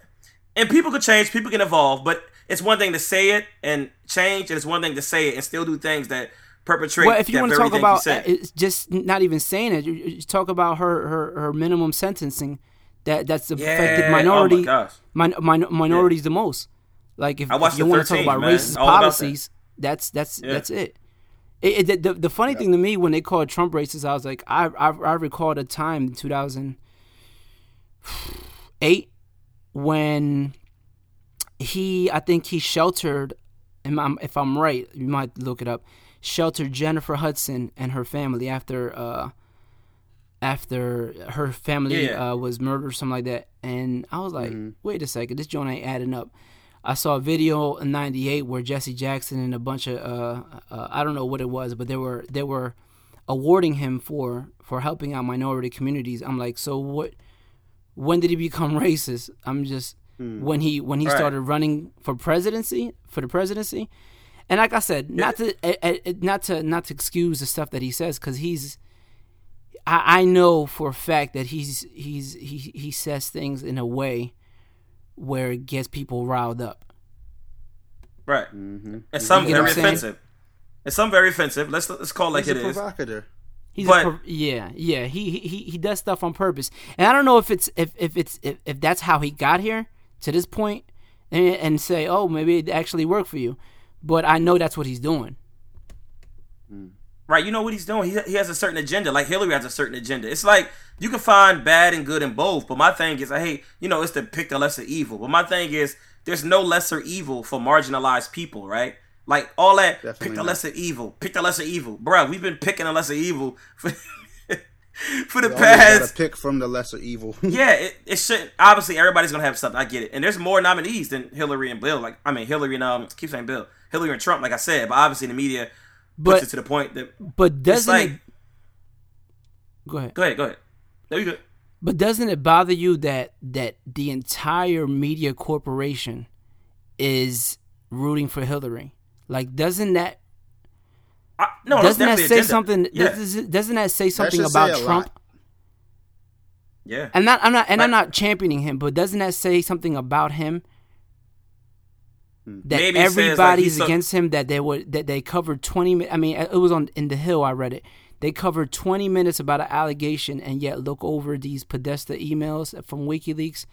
and people could change, people can evolve, but it's one thing to say it and change, and it's one thing to say it and still do things that perpetrate. Well, if you want to talk about, uh, it's just not even saying it. You, you talk about her, her, her minimum sentencing. That that's the affected Yeah, oh my minority, gosh. min, min, minorities the most. Like if, if you want to talk about man. racist All about that. policies, that's that's Yeah. that's it. It, it, the, the funny thing to me when they called Trump racist, I was like, I I, I recalled a time in 2008 when he, I think he sheltered, if I'm, if I'm right, you might look it up, sheltered Jennifer Hudson and her family after uh after her family Yeah. uh, was murdered or something like that. And I was like, wait a second, this joint ain't adding up. I saw a video in '98 where Jesse Jackson and a bunch of uh, uh, I don't know what it was, but they were they were awarding him for for helping out minority communities. I'm like, so what? When did he become racist? I'm just when he when he Right. started running for presidency for the presidency. And like I said, not to eh, eh, not to not to excuse the stuff that he says because he's I, I know for a fact that he's he's he he says things in a way where it gets people riled up. right, Mm-hmm. and some You know very what I'm saying? offensive. And some very offensive. Let's let's call it like He's it a is. provocateur. He's But- a, pro- yeah, yeah. He, he he does stuff on purpose, and I don't know if it's if if it's if, if that's how he got here to this point, and, and say, oh, maybe it actually worked for you, but I know that's what he's doing. Right, you know what he's doing. He, he has a certain agenda. Like Hillary has a certain agenda. It's like you can find bad and good in both. But my thing is, I hate, you know, it's to pick the lesser evil. But my thing is, there's no lesser evil for marginalized people, right? Like all that, Definitely pick the not. lesser evil, pick the lesser evil, Bruh, We've been picking a lesser evil for for the You past. pick from the lesser evil. Yeah, it, it should. Obviously, everybody's gonna have something. I get it. And there's more nominees than Hillary and Bill. Like, I mean, Hillary and um, keep saying Bill, Hillary and Trump. Like I said, but obviously the media puts But it to the point that. but doesn't like- it? Go ahead. Go ahead, go ahead. No, you good. But doesn't it bother you that that the entire media corporation is rooting for Hillary? Like, doesn't that I, no, doesn't that say agenda. something? Yeah, does- Doesn't that say something should say about a Trump? lot. yeah. And not, I'm not, and I'm not championing him, but doesn't that say something about him? That Maybe like, everybody's so- against him. That they would that they covered 20. mi- I mean, it was on in the Hill. I read it. They covered 20 minutes about an allegation, and yet look over these Podesta emails from WikiLeaks,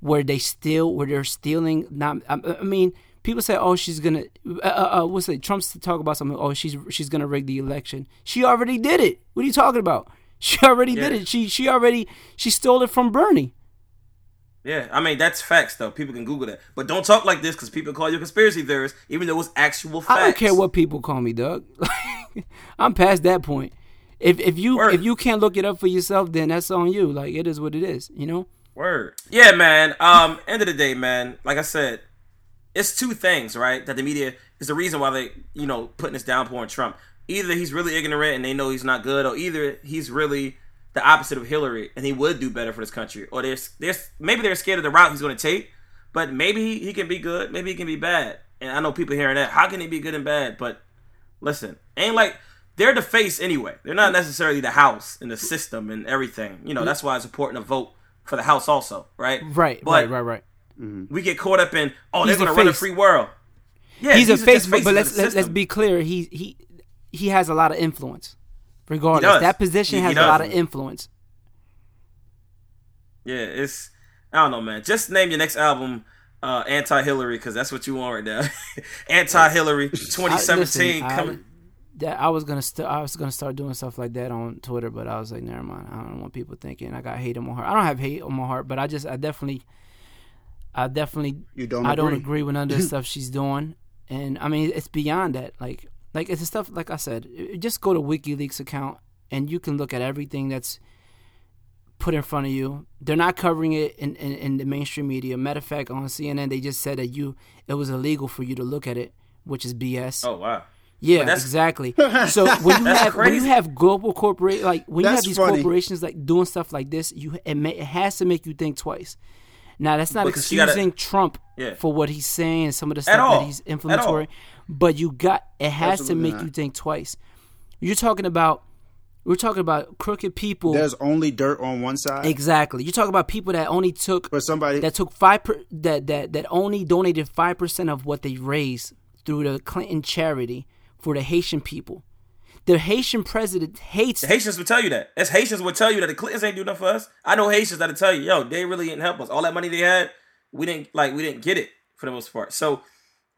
where they steal, where they're stealing. Not, I, I mean, people say, "Oh, she's gonna," uh, uh, uh, what's it? Trump's to talk about something. Oh, she's she's gonna rig the election. She already did it. What are you talking about? She already did it. She she already she stole it from Bernie. Yeah, I mean that's facts though. People can Google that, but don't talk like this because people call you a conspiracy theorist, even though it's actual facts. I don't care what people call me, Doug. I'm past that point. If if you Word. if you can't look it up for yourself, then that's on you. Like it is what it is. You know. Word. Yeah, man. Um, end of the day, man. Like I said, it's two things, right? That the media is the reason why they, you know, putting this downpour on Trump. Either he's really ignorant and they know he's not good, or either he's really the opposite of Hillary and he would do better for this country. Or there's there's maybe they're scared of the route he's going to take, but maybe he, he can be good, maybe he can be bad. And I know people hearing that. How can he be good and bad? But listen, ain't like they're the face anyway. They're not necessarily the house and the system and everything. You know, that's why it's important to vote for the house also, right? Right. But right. Right. Right. we get caught up in oh He's they're a gonna run a free world. Yeah, He's a face, but, but let's let's, let's be clear. He he he has a lot of influence. Regardless, that position He- he has a lot of influence. Yeah, it's I don't know, man. Just name your next album uh, anti-Hillary because that's what you want right now. anti-Hillary, I, 2017 listen, I- coming. that I was gonna st- I was gonna start doing stuff like that on Twitter, but I was like, never mind. I don't want people thinking I got hate on my heart. I don't have hate on my heart, but I just I definitely, I definitely You don't I don't agree. agree with none of the stuff she's doing, and I mean it's beyond that. Like like it's the stuff like I said. Just go to WikiLeaks account and you can look at everything that's put in front of you. They're not covering it in, in, in the mainstream media. Matter of fact, on CNN they just said that you it was illegal for you to look at it, which is BS. Oh wow. Yeah, But that's- exactly. So when you That's have when you have global corporate like when you have these funny. corporations like doing stuff like this, you it, may, it has to make you think twice. Now that's not Because you gotta- excusing Trump Yeah. for what he's saying and some of the stuff that he's At inflammatory, but you got it has Absolutely to make not. you think twice. You're talking about we're talking about crooked people. There's only dirt on one side. exactly. You're talking about people that only took For somebody that took five per, that that that only donated five percent of what they raised through the Clinton charity for the Haitian people. The Haitian president hates The Haitians would tell you that. As Haitians would tell you that the Clintons ain't do nothing for us. I know Haitians that'll tell you, yo, they really didn't help us. All that money they had, we didn't like we didn't get it for the most part. So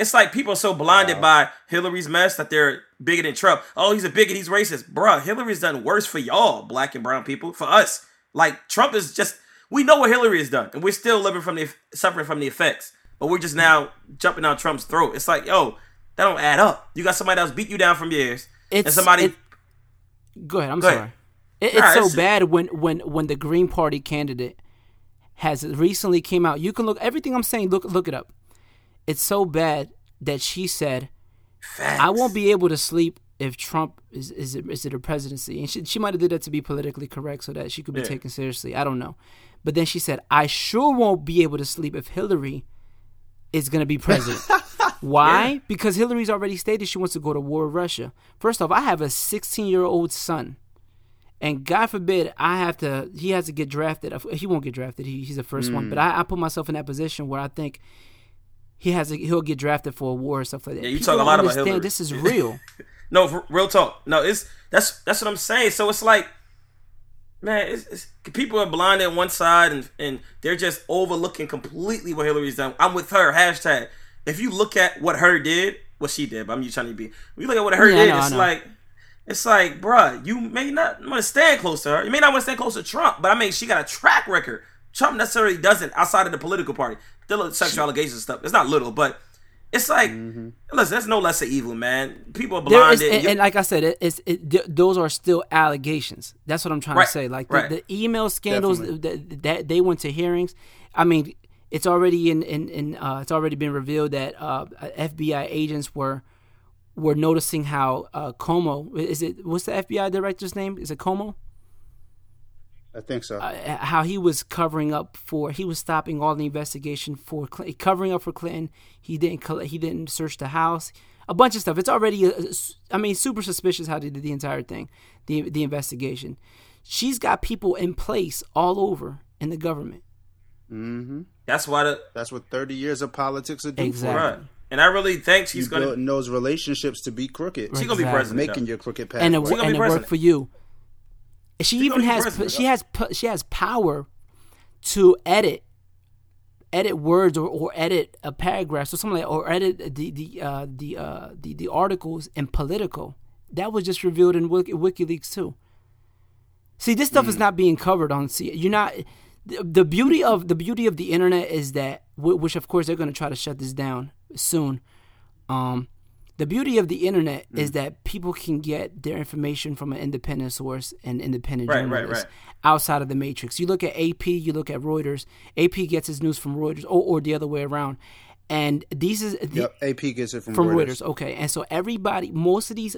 it's like people are so blinded by Hillary's mess that they're bigger than Trump. Oh, he's a bigot, he's racist. Bruh, Hillary's done worse for y'all, black and brown people. For us. Like Trump is just we know what Hillary has done, and we're still living from the suffering from the effects. But we're just now jumping down Trump's throat. It's like, yo, that don't add up. You got somebody else beat you down from years. and somebody it- Go ahead. I'm Go ahead. sorry. It, Nah, it's so it's- bad when when when the Green Party candidate has recently came out. You can look everything I'm saying. Look look it up. It's so bad that she said, "I won't be able to sleep if Trump is is it, is it a presidency." And she she might have did that to be politically correct so that she could be Yeah. taken seriously. I don't know, but then she said, "I sure won't be able to sleep if Hillary is going to be president." Why? Because Hillary's already stated she wants to go to war with Russia. First off, I have a 16 year old son, and God forbid I have to. He has to get drafted. He won't get drafted. He, he's the first one. But mm. I, I put myself in that position where I think he has. A, he'll get drafted for a war or stuff like that. Yeah, you People talk a lot about Hillary. This is real. No, real talk. No, it's that's that's what I'm saying. So it's like, man, it's, it's people are blind on one side and and they're just overlooking completely what Hillary's done. I'm with her. Hashtag. If you look at what her did, what she did, but I'm just trying to be. When you look at what her Yeah, did, it's like. It's like, bruh, you may not want to stand close to her. You may not want to stand close to Trump, but I mean, she got a track record. Trump necessarily doesn't outside of the political party. The little sexual allegations stuff. It's not little, but it's like, listen, there's no lesser evil, man. People are There is, blinded. and, and like I said, it, it's it, th- those are still allegations. That's what I'm trying Right, to say. Like the, right. the email scandals that, that they went to hearings. I mean, it's already in in, in uh, it's already been revealed that uh, FBI agents were were noticing how uh, Como is it what's the FBI director's name? Is it Como? I think so. uh, how he was covering up for he was stopping all the investigation for Clinton, covering up for Clinton. He didn't coll- he didn't search the house. A bunch of stuff. It's already uh, s- I mean super suspicious how they did the entire thing, the the investigation. She's got people in place all over in the government. that's why the That's what 30 years of politics are doing. Exactly. for right. And I really think you. she's gonna building those relationships to be crooked. she's gonna be president. making though. your crooked path. and it, work. gonna and be it worked for you. She even has president, she has she has power to edit edit words or, or edit a paragraph or something like or edit the the uh, the, uh, the the articles in Politico That was just revealed in Wiki, WikiLeaks too. See, this Mm. stuff is not being covered on. See, you're not. The, the beauty of the beauty of the internet is that, which of course they're going to try to shut this down soon. Um, the beauty of the internet Mm. is that people can get their information from an independent source and independent Right, right, journalists right. outside of the matrix. You look at AP, you look at Reuters. AP gets its news from Reuters, or, or the other way around. And these is the, Yep, AP gets it from, from Reuters. Reuters. Okay, and so everybody, most of these,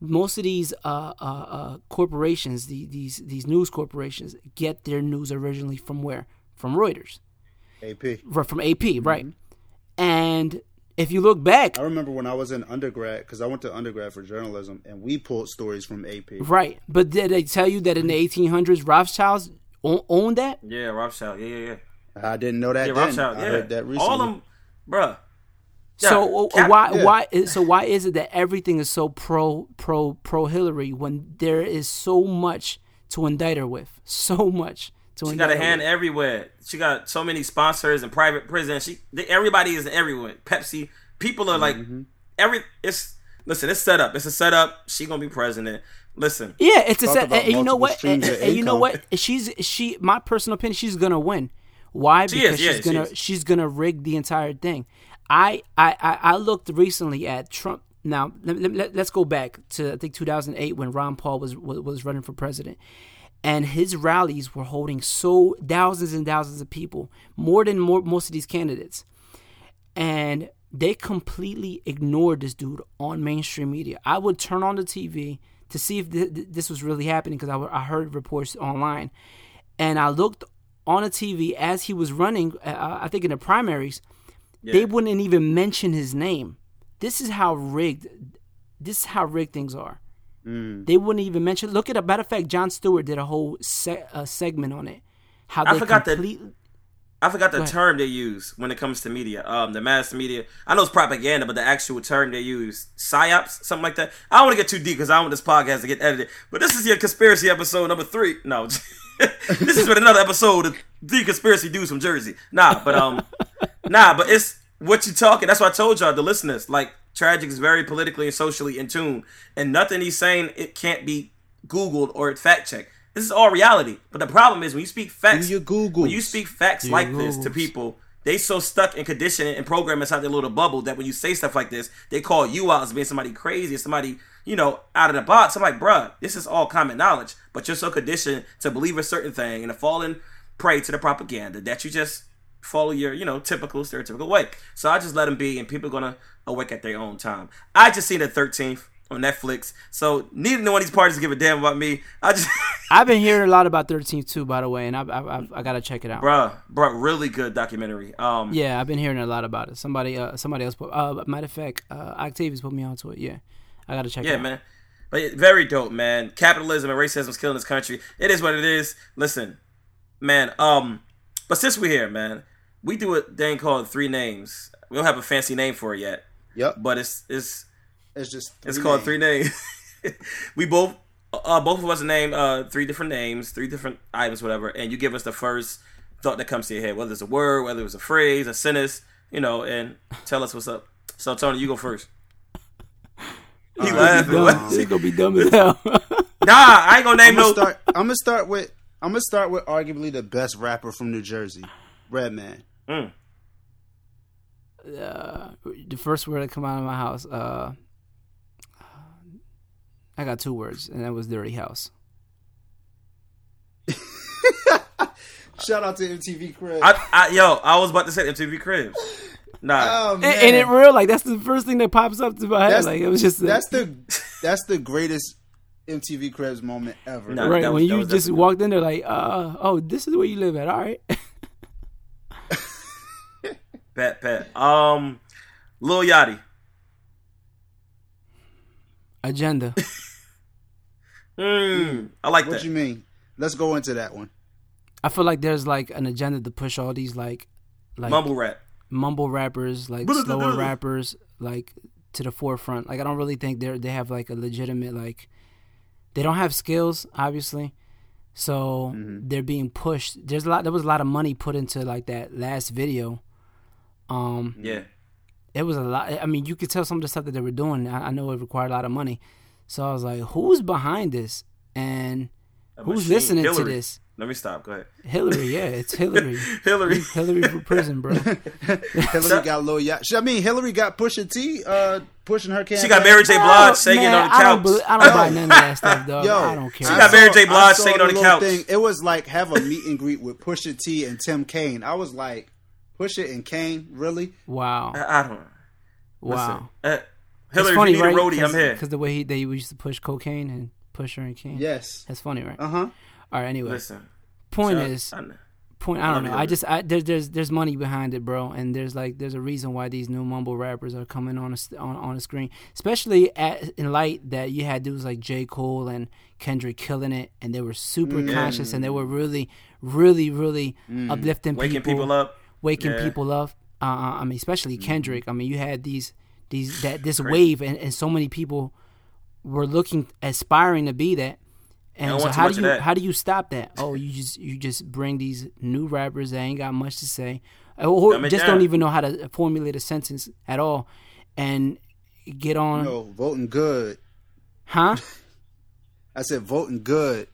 most of these uh, uh, uh, corporations, the, these these news corporations, get their news originally from where? From Reuters, AP. From AP, right? Mm-hmm. And if you look back, I remember when I was in undergrad because I went to undergrad for journalism, and we pulled stories from AP. right? But did they tell you that in the 1800s, Rothschilds owned that? Yeah, Rothschild. Yeah, yeah, yeah. I didn't know that Yeah, then. Rothschild. I Yeah. heard that recently. All them, bruh. So uh, Cap- why yeah. why is- so why is it that everything is so pro pro pro Hillary when there is so much to indict her with, so much to She got a hand with? everywhere. She got so many sponsors and private prisons. She, they, everybody is everywhere. Pepsi. People are like Mm-hmm. every. It's listen. It's set up. It's a setup. She gonna be president. Listen. Yeah, it's a set, and, you know what? And, and you know what? She's she. My personal opinion, she's gonna win. Why? She because is, she's she gonna is. she's gonna rig the entire thing. I I I, I looked recently at Trump. Now let, let, let's go back to I think 2008 when Ron Paul was was, was running for president. And his rallies were holding so thousands and thousands of people, more than more, most of these candidates. And they completely ignored this dude on mainstream media. I would turn on the TV to see if th- th- this was really happening because I, w- I heard reports online, and I looked on the TV as he was running. Uh, I think in the primaries, they wouldn't even mention his name. This is how rigged. This is how rigged things are. They wouldn't even mention. Look at a matter of fact, Jon Stewart did a whole se- uh, segment on it. How I forgot that- completely. I forgot the term they use when it comes to media. Um, the mass media. I know it's propaganda, but the actual term they use, psyops, something like that. I don't want to get too deep because I want this podcast to get edited. But this is your conspiracy episode number three. No, this is with another episode of the conspiracy dudes from Jersey. Nah, but um, nah, but it's what you talking. That's why I told y'all the listeners. Like, tragic is very politically and socially in tune, and nothing he's saying it can't be Googled or fact checked. This is all reality. But the problem is when you speak facts, Do your Googles. when you speak facts your like this to people, they so stuck and conditioned and programmed inside their little bubble that when you say stuff like this, they call you out as being somebody crazy, somebody you know out of the box. I'm like, bruh, this is all common knowledge, but you're so conditioned to believe a certain thing and to fall in prey to the propaganda that you just follow your you know typical stereotypical way. So I just let them be, and people are gonna awake at their own time. I just seen the 13th on Netflix, so neither one of these parties give a damn about me. I just. I've been hearing a lot about 13 too, by the way, and I've, I've, I've I gotta check it out. Bruh, bruh, really good documentary. Um, Yeah, I've been hearing a lot about it. Somebody, uh, somebody else put. Uh, matter of fact, uh, Octavius put me onto it. Yeah, I gotta check. it Yeah, out. man. But very dope, man. Capitalism and racism is killing this country. It is what it is. Listen, man. Um, but since we're here, man, we do a thing called three names. We don't have a fancy name for it yet, Yep. but it's it's It's just it's three called names. three names. we both, uh, both of us name uh three different names, three different items, whatever, and you give us the first thought that comes to your head, whether it's a word, whether it's a phrase, a sentence, you know, and tell us what's up. So Tony, you go first. He laughing. Dumb. What? Gonna be dumb as hell. Nah, I ain't gonna name I'm gonna no. start. I'm gonna start with. I'm gonna start with arguably the best rapper from New Jersey, Redman. Mm. uh, the first word that come out of my house. Uh, I got two words, and that was dirty house. Shout out to MTV Crib. I, I, yo, I was about to say MTV Cribs. Nah, oh, And, and it real like that's the first thing that pops up to my head. That's- Like it was just that's the that's the greatest MTV Cribs moment ever. No. right that when you just walked in there like, uh, oh, this is where you live at. All right. pat, pat. Um, Lil Yachty. Agenda. Mm, I like What that. you mean? Let's go into that one. I feel like there's like an agenda to push all these like like Mumble rap. mumble rappers, like slower rappers, like to the forefront. Like I don't really think they they have like a legitimate like they don't have skills, obviously. So they're being pushed. There's a lot. There was a lot of money put into like that last video. Um, Yeah. it was a lot. I mean, you could tell some of the stuff that they were doing. I, I know it required a lot of money. So I was like, who's behind this? And A who's machine. listening to this? Let me stop. Go ahead. Hillary, yeah, it's Hillary. Hillary. Hillary for prison, bro. Hillary got Lil Yachty. I mean, Hillary got Pusha T uh, pushing her campaign. She got Mary J. Blige singing Man, on the I don't, couch. believe, I don't buy none of that stuff, dog. Yo, I don't care. She got Mary J. I Blige saw singing on the couch. Thing. It was like have a meet and greet with Pusha T and Tim Kaine. I was like, Pusha and Kane, really? Wow, I, I don't. wow. Listen, uh, It's Hillary, funny, if you need right? a roadie, I'm here. Because the way he, they used to push cocaine and push her and Kane. Yes. That's funny, right? Uh huh. All right. Anyway, Listen. point shout- is, I know. point. I don't know. I just, I, there's, there's, there's money behind it, bro. And there's like, there's a reason why these new mumble rappers are coming on a, on on the screen, especially at in light that you had dudes like J Cole and Kendrick killing it, and they were super Mm. conscious, and they were really, really, really uplifting people. waking people up. Waking Yeah. people up. Uh, I mean, especially Kendrick. I mean, you had these these that this wave, and, and so many people were looking aspiring to be that. And so how do you how do you stop that? Oh, you just you just bring these new rappers that ain't got much to say, or Dumb just down. don't even know how to formulate a sentence at all, and get on, No, voting good. huh? I said voting good.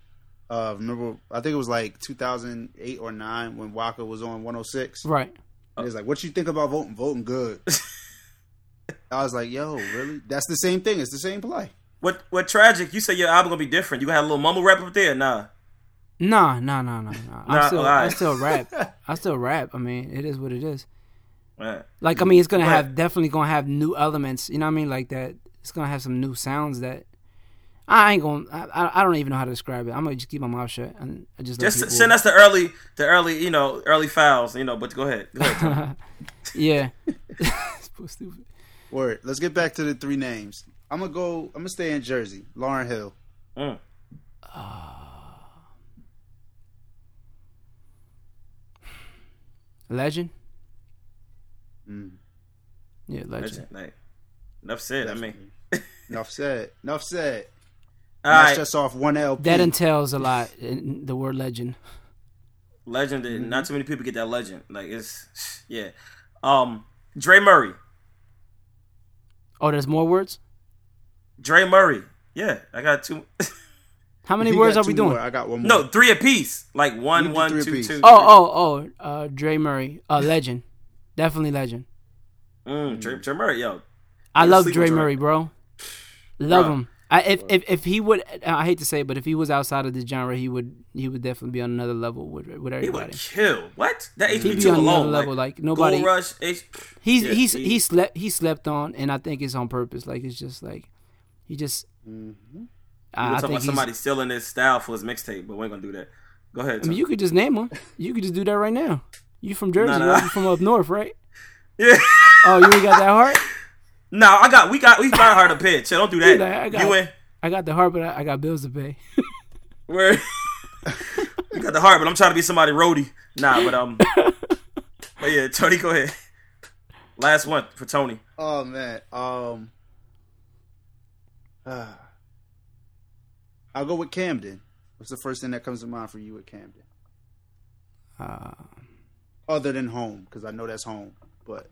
Uh, remember, I think it was like 2008 or 9 when Walker was on 106. Right. And it's like, what you think about voting? Voting good. I was like, yo, really? That's the same thing. It's the same play. What what tragic? You say your album gonna be different. You gonna have a little mumble rap up there? Nah. Nah, nah, nah, nah, nah. Nah, I still, I still rap. I still rap. I mean, it is what it is. Right. Like I mean, it's gonna Right. have definitely gonna have new elements. You know what I mean? Like that. It's gonna have some new sounds that I ain't gonna. I, I- I don't even know how to describe it. I'm gonna just keep my mouth shut and I just Just people- send us the early, the early, you know, early files, you know. But go ahead. Go ahead yeah. So stupid. Word. Let's get back to the three names. I'm gonna go. I'm gonna stay in Jersey. Lauryn Hill. Mm. Legend. Mm, Yeah, legend. Legend. Like, enough said. I mean, enough said. Enough said. All That's right. just off one LP. That entails a lot. In the word legend. Legend. Mm-hmm. Not too many people get that legend. Like it's, yeah. Um, Dre Murray. Oh, there's more words. Dre Murray. Yeah, I got two. How many You words are we doing? more. I got one more. no, three apiece. Like You one, do one, three two, apiece. two. Oh, oh, oh. Uh, Dre Murray. Uh, legend. Definitely legend. Mm, Dre, Dre Murray, yo. I love sleep Dre Dre. Murray, bro. Love Bro. him. I, if, if if he would, I hate to say, it, but if he was outside of this genre, he would he would definitely be on another level with with everybody. He would kill. What? That He'd HB be two on another alone. level. Like, Like nobody. Gold Rush. H, He's yeah, he's he- he slept he slept on, and I think it's on purpose. Like it's just like he just. Mhm. we I, I talking think about somebody stealing his style for his mixtape, but we ain't gonna do that. Go ahead. I mean, you could just name him. You could just do that right now. You from Jersey? Nah, nah. right? You from up north, right? yeah. Oh, you ain't got that heart. No, I got. We got. We find hard to pitch. So don't do Like, I that. got- You win. I got the heart, but I, I got bills to pay. Where you got the heart, but I'm trying to be somebody roadie. Nah, but um, but yeah, Tony, go ahead. Last one for Tony. Oh man. Um. ah. I'll go with Camden. What's the first thing that comes to mind for you with Camden? Uh, Other than home, because I know that's home. But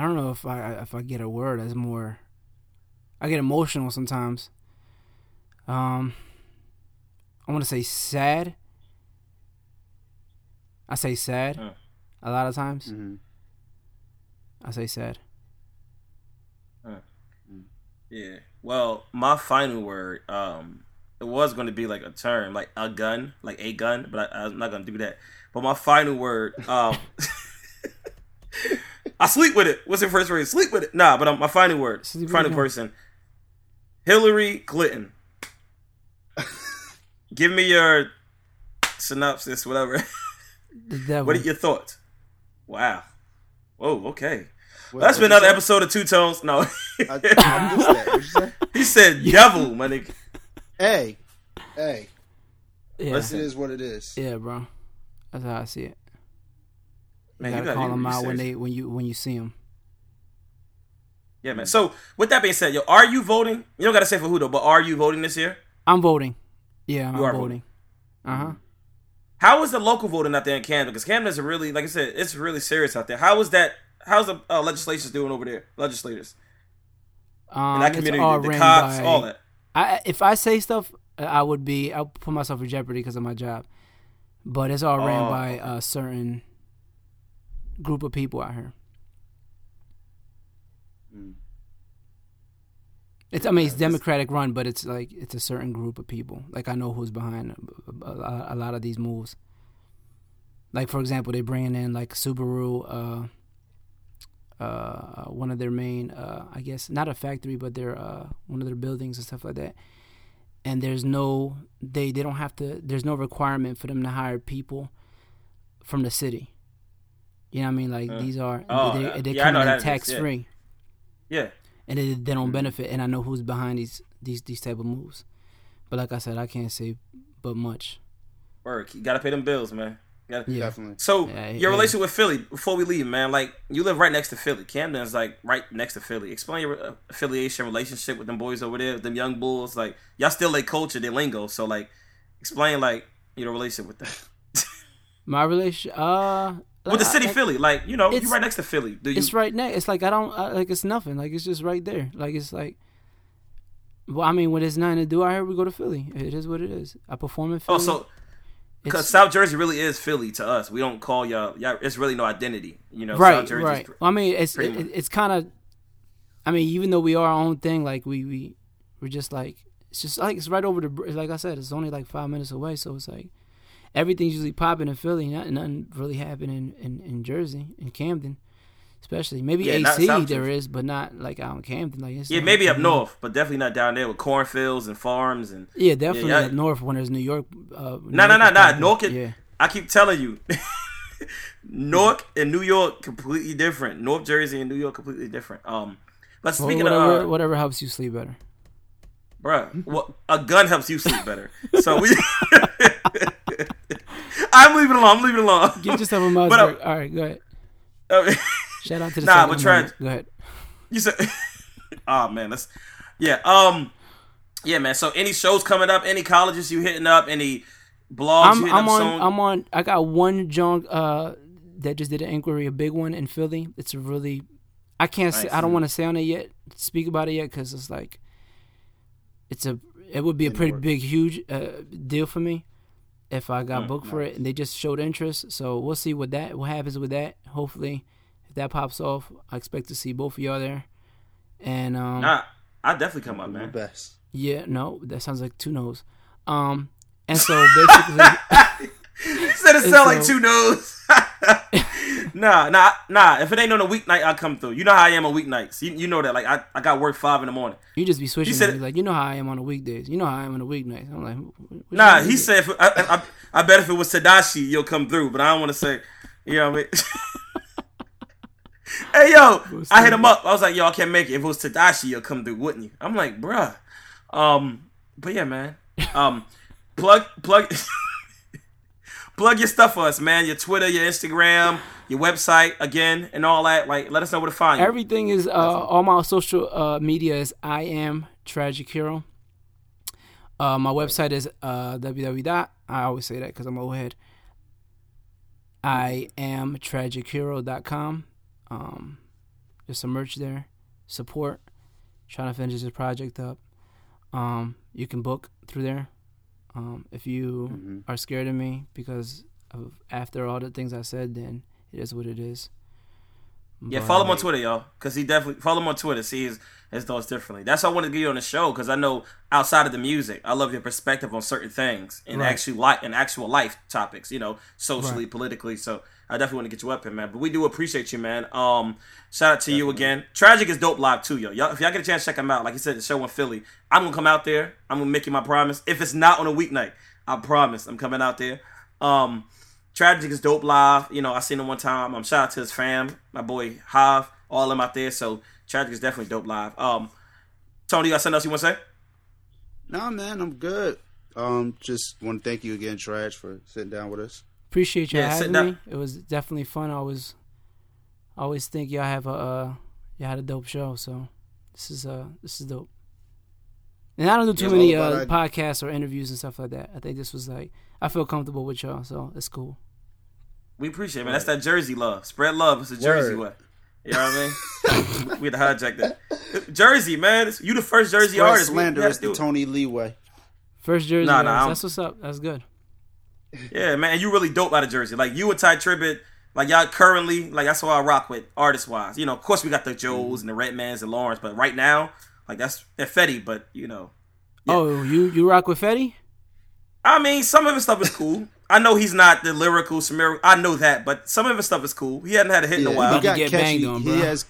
I don't know if I if I get a word that's more. I get emotional sometimes. Um, I want to say sad. I say sad. Mm. A lot of times, mhm. I say sad. Yeah. Well, my final word, um, it was going to be like a term, like a gun, like a gun, but I, I'm not going to do that. But my final word, um, I sleep with it. What's the first word? Sleep with it. Nah, but um, my final word, Sleep with final person, Hillary Clinton. Give me your synopsis, whatever. The devil. what are your thoughts? Wow. Whoa. Okay. What- That's what'd been another you episode of Two Tones. No. I, I missed that. What'd you say? he said devil, my nigga. Hey, hey. yeah. It is what it is. yeah, bro. That's how I see it. Man, you gotta gotta call them out when they when you when you see them. Yeah, man. So with that being said, yo, are you voting? You don't gotta say for who though, but are you voting this year? I'm voting. Yeah, I'm are voting. Uh huh. How is the local voting out there in Camden? Because is a really, like I said, it's really serious out there. How is that? How's the uh, legislators doing over there? Legislators Um, in that community, all the, cops, by- all that. I if I say stuff, I would be I'll put myself in jeopardy because of my job. But it's all ran Oh. by a certain group of people out here. Mm. It's I mean it's Democratic run, but it's like it's a certain group of people. Like I know who's behind a, lot of these moves. Like for example, they're bringing in like Subaru, uh, uh, one of their main, uh, I guess not a factory, but their uh, one of their buildings and stuff like that. And there's no they they don't have to. There's no requirement for them to hire people from the city. You know what I mean? Like Uh, these are oh, they, yeah. they Yeah, I come in that is, tax yeah. free Yeah, and they, they don't benefit. And I know who's behind these these these type of moves. But like I said, I can't say but much. work. You gotta pay them bills, man. Gotta- Yeah. Definitely. So Yeah, your yeah. relationship with Philly before we leave, man. Like you live right next to Philly. Camden's like right next to Philly. Explain your uh, affiliation, relationship with them boys over there, them young bulls. Like y'all still like culture, their lingo. So like, explain like your relationship with them. My relation, uh, with the city I- Philly. Like you know, you're right next to Philly. Do you? It's right next. It's like I don't I, like. It's nothing. Like it's just right there. Like it's like. Well, I mean, when there's nothing to do out here, we go to Philly. It is what it is. I perform in oh, Philly. oh, so because South Jersey really is Philly to us. We don't call y'all. Y'all, it's really no identity. You know, right, South right. Well, I mean, it's it, it's kind of. I mean, even though we are our own thing, like we we we're just like it's just like it's right over the like I said, it's only like five minutes away, so it's like, everything's usually popping in Philly. Nothing, nothing really happening in, in, in Jersey, in Camden, especially. Maybe Yeah, AC there is, but not like out in Camden. Like Yeah, maybe up north, but definitely not down there with cornfields and farms and. Yeah, definitely yeah. up north when there's New York. Uh, No, no, no, no. Newark. Yeah. Yeah. I keep telling you, Newark and New York completely different. North Jersey and New York completely different. Um, but Well, speaking whatever, of, uh, whatever helps you sleep better. bruh, what a gun helps you sleep better. So we. I'm leaving alone. I'm leaving alone. Give yourself a mouse. But, uh. All right, go ahead. Uh, Shout out to the Nah, but try- Go ahead. You said, oh man, that's yeah. Um, yeah, man. So any shows coming up? Any colleges you hitting up? Any blogs I'm, hitting I'm up on. soon? I'm on. I got one junk uh, that just did an inquiry, a big one in Philly. It's a really. I can't. Say, I don't want to say on it yet. Speak about it yet because it's like. It's a. It would be a pretty big, huge uh, deal for me if I Mm, got booked for it, and they just showed interest. So we'll see what that what happens with that. Hopefully, if that pops off, I expect to see both of y'all there. And um, nah, I definitely come up, My man. best. yeah, no, that sounds like two no's. Um, and so basically. You said it And sound like two no's. nah, nah, nah. If it ain't on a weeknight, I'll come through. You know how I am on weeknights. You, you know that. Like I, I got work five in the morning. You just be switching. He said- like, you know how I am on the weekdays. You know how I am on the weeknights. I'm like, Nah, he is it?" said. If, I, I, I bet if it was Tadashi, you'll come through. But I don't want to say. You know what I mean? hey yo, I hit him up. I was like, yo, I can't make it. If it was Tadashi, you'll come through, wouldn't you? I'm like, bruh. Um, but yeah, man. Um, plug, plug. Plug your stuff for us, man. Your Twitter, your Instagram, your website, again, and all that. Like, let us know where to find you. Everything is uh, all my social uh, media is I am tragic hero. Uh, my website is uh, www. I always say that because I'm old head. I am tragichero.com. Um, there's some merch there. Support. Trying to finish this project up. Um, you can book through there. Um, if you are scared of me because of after all the things I said, then it is what it is. Yeah, But- follow him on Twitter, y'all, because he definitely follow him on Twitter. See his his thoughts differently. That's why I wanted to get you on the show because I know outside of the music, I love your perspective on certain things in Right. actual life in actual life topics. You know, socially, politically. So I definitely want to get you up here, man. But we do appreciate you, man. Um, shout out to you again. Tragic is dope live too, yo. Y'all, if y'all get a chance, check him out. Like he said, the show in Philly. I'm gonna come out there. I'm gonna make you my promise. If it's not on a weeknight, I promise I'm coming out there. Um, Tragic is dope live. You know, I seen him one time. Um, shout out to his fam, my boy Hav, all of them out there. So Tragic is definitely dope live. Um, Tony, you got something else you want to say? Nah, man, I'm good. Um, just want to thank you again, Trash, for sitting down with us. Appreciate you Yeah, having me. It was definitely fun. I always, I always think y'all have a, uh, y'all had a dope show. So this is uh, this is dope. And I don't do too Yeah, many uh, I- podcasts or interviews and stuff like that. I think this was like I feel comfortable with y'all, so it's cool. We appreciate it, man. That's that Jersey love. Spread love. It's a Jersey Word. way. You know what I mean? we had to hijack that. Jersey, man. It's- You the first Jersey Spread artist. We- slander we is the. Tony Lee way. First jersey, Nah, nah, artist, that's what's up. That's good. Yeah, man. And you really dope out of Jersey. Like you and Tye Tribbett, like y'all currently, like that's what I rock with artist wise. You know, of course we got the Joes mm-hmm. and the Redmans and Lawrence, but right now, like that's they're Fetty, but you know. Oh, you you rock with Fetty? I mean, some of his stuff is cool. I know he's not the lyrical Samir. I know that, but some of his stuff is cool. He hadn't had a hit in a while. he got get catchy. banged on, bro. he has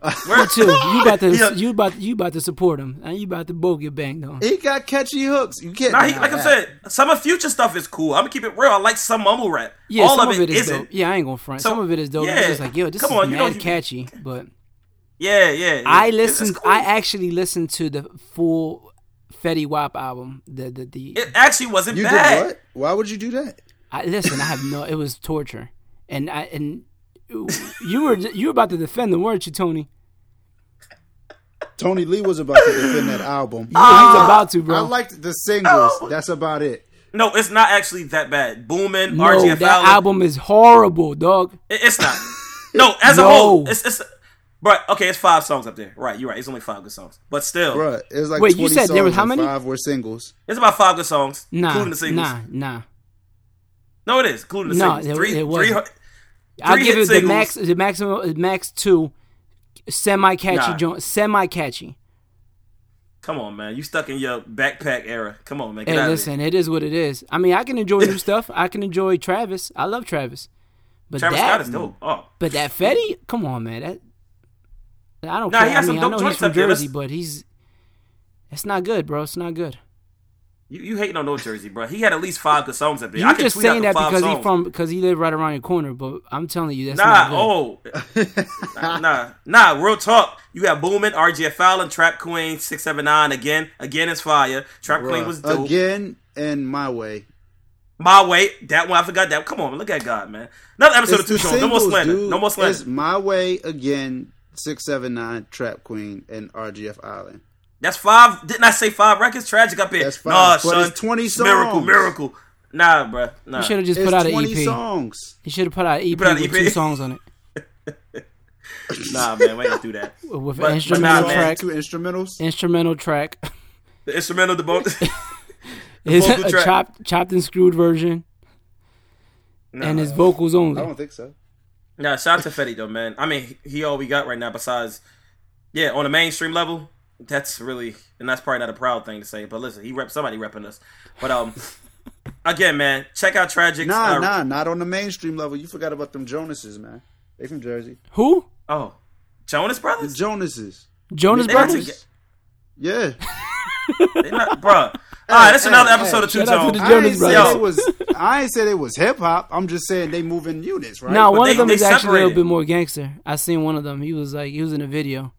Me too. You about to Yeah. you about you about to support him, and you about to both get banged on. he got catchy hooks. You can't. Nah, he, deny like I that. said, some of Future stuff is cool. I'm gonna keep it real. I like some mumble rap. Yeah, All some of it, is isn't. dope. Yeah, I ain't gonna front. So, some of it is dope. yeah. It's just like, yo, this Come is on, you know catchy, but Yeah, yeah. yeah. I It's- it's listened. cool. I actually listened to the full Fetty Wap album. The the the. It actually wasn't You bad. did what? Why would you do that? I listen. I have no. It was torture, and I and you were you were about to defend the weren't you, Tony? Tony Lee was about to defend that album. Yeah, he's about to, bro. I liked the singles. Oh. That's about it. No, it's not actually that bad. Boomin, no, RGF that album is horrible, dog. It- it's not. No, as a whole, it's it's. But okay, it's five songs up there. Right, you're right. It's only five good songs, but still, Bruh, it was like Wait, you 20 said there was songs how many? Five were singles. it's about five good songs, Nah, including the singles. nah, nah. No, it is including the No, singles. it- three, it three, wasn't. I'll give hit it the max. The maximum max two, semi catchy Nah. joint, semi catchy. Come on, man. You stuck in your backpack era. Come on, man. Get Hey, out listen, it is what it is. I mean, I can enjoy new stuff. I can enjoy Travis. I love Travis. But Travis that, Scott is dope. Oh, but that Fetty, come on, man. That I don't Nah, care. he I has some mean, I dope know he's joints from up there. Jersey, but he's it's not good, bro. It's not good. you, you hating on no Jersey, bro. He had at least five good songs up there. I You're can just tweet saying the that five because he from because he lived right around your corner. But I'm telling you, that's Nah, not good. Nah, oh, nah, nah, nah. Real talk. You got Boomin, RGF Island, Trap Queen, six seven nine again. Again is fire. Trap Queen was dope. Again and my way. My way. That one I forgot. That. Come on, look at God, man. Another episode It's of Two the Tones. No more singles, slander. dude. No more slander. It's my way again. Six seven nine Trap Queen and RGF Island. That's five. Didn't I say five records? Tragic up here. That's five, Nah, but son. it's 20 Miracle, songs. miracle. miracle. Nah, bro. Nah. You should have just It's put out an EP. songs. He should have put out an EP put out an with EP? two songs on it, Nah, man. We ain't gonna do that. with But- but an instrumental nah, track. Two instrumentals. Instrumental track. The instrumental, the boat. His a track. chopped, chopped and screwed version, and his vocals only. I don't think so. Nah, shout out to Fetty though, man. I mean, he all we got right now. Besides, yeah, on a mainstream level, that's really, and that's probably not a proud thing to say. But listen, he rep somebody repping us. But um, again, man, check out Tragic. Nah, uh, nah, not on the mainstream level. You forgot about them Jonases, man. They from Jersey. Who? Oh, Jonas The Brothers. Jonases. Jonas They not Brothers. toge- Yeah. They not, bruh. All right, that's hey, another hey, episode of Two shout out to I ain't said it was. I ain't said it was hip hop. I'm just saying they move in units, right? Now But one they- of them they is actually a little bit more gangster. I seen one of them. He was like he was in a video.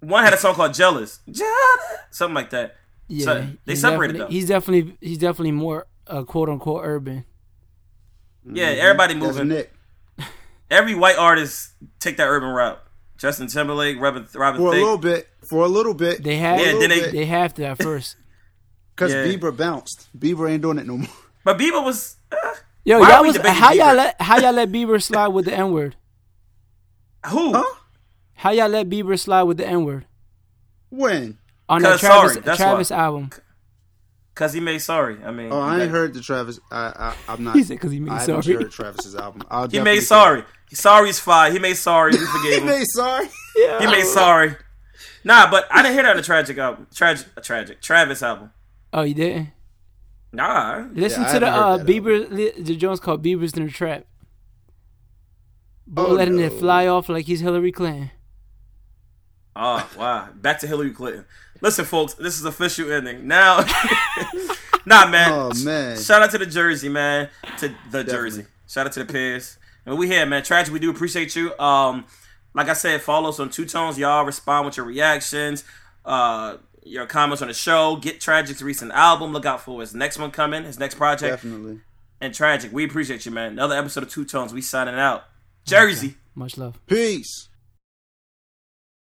One had a song called Jealous, Jealous, something like that. Yeah, So, they separated definitely- though. He's definitely he's definitely more uh, quote unquote urban. Yeah, everybody That's moving. Nick. Every white artist take that urban route. Justin Timberlake, Robin, Robin For a little bit. For a little bit. They have Yeah, then they- they have to at first. Because Yeah. Bieber bounced. Bieber ain't doing it no more. But Bieber was. Uh, Yo, Why y'all we was debating how y'all let how y'all let Bieber slide with the N word? who? Huh? How y'all let Bieber slide with the N word When? on that 'Cause Travis sorry, that's Travis why. album? Cause he made sorry. I mean, Oh, I ain't heard the Travis. I, I, I'm not. He said 'cause he made I haven't sorry. heard Travis's album. I'll He definitely made say- sorry. Sorry's fine. He made sorry. We forgave He him. made sorry. Yeah. He made sorry. Nah, but I didn't hear that on the tragic album. Tragic, tragic Travis album. Oh, you didn't Nah, listen I to the uh, Bieber li- the Jones called Bieber's in the trap. Bo Oh, letting it fly off like he's Hillary Clinton. Oh wow! Back to Hillary Clinton. Listen, folks, this is the official ending now. nah, man. Oh, man. Shout out to the Jersey, man. To the Definitely. Jersey. Shout out to the Piers. And we here, man. Tragic. We do appreciate you. Um, like I said, follow us on Two Tones. Y'all respond with your reactions, uh, your comments on the show. Get Tragic's recent album. Look out for his next one coming. His next project. Definitely. And Tragic. We appreciate you, man. Another episode of Two Tones. We signing out. Jersey. Much love. Peace.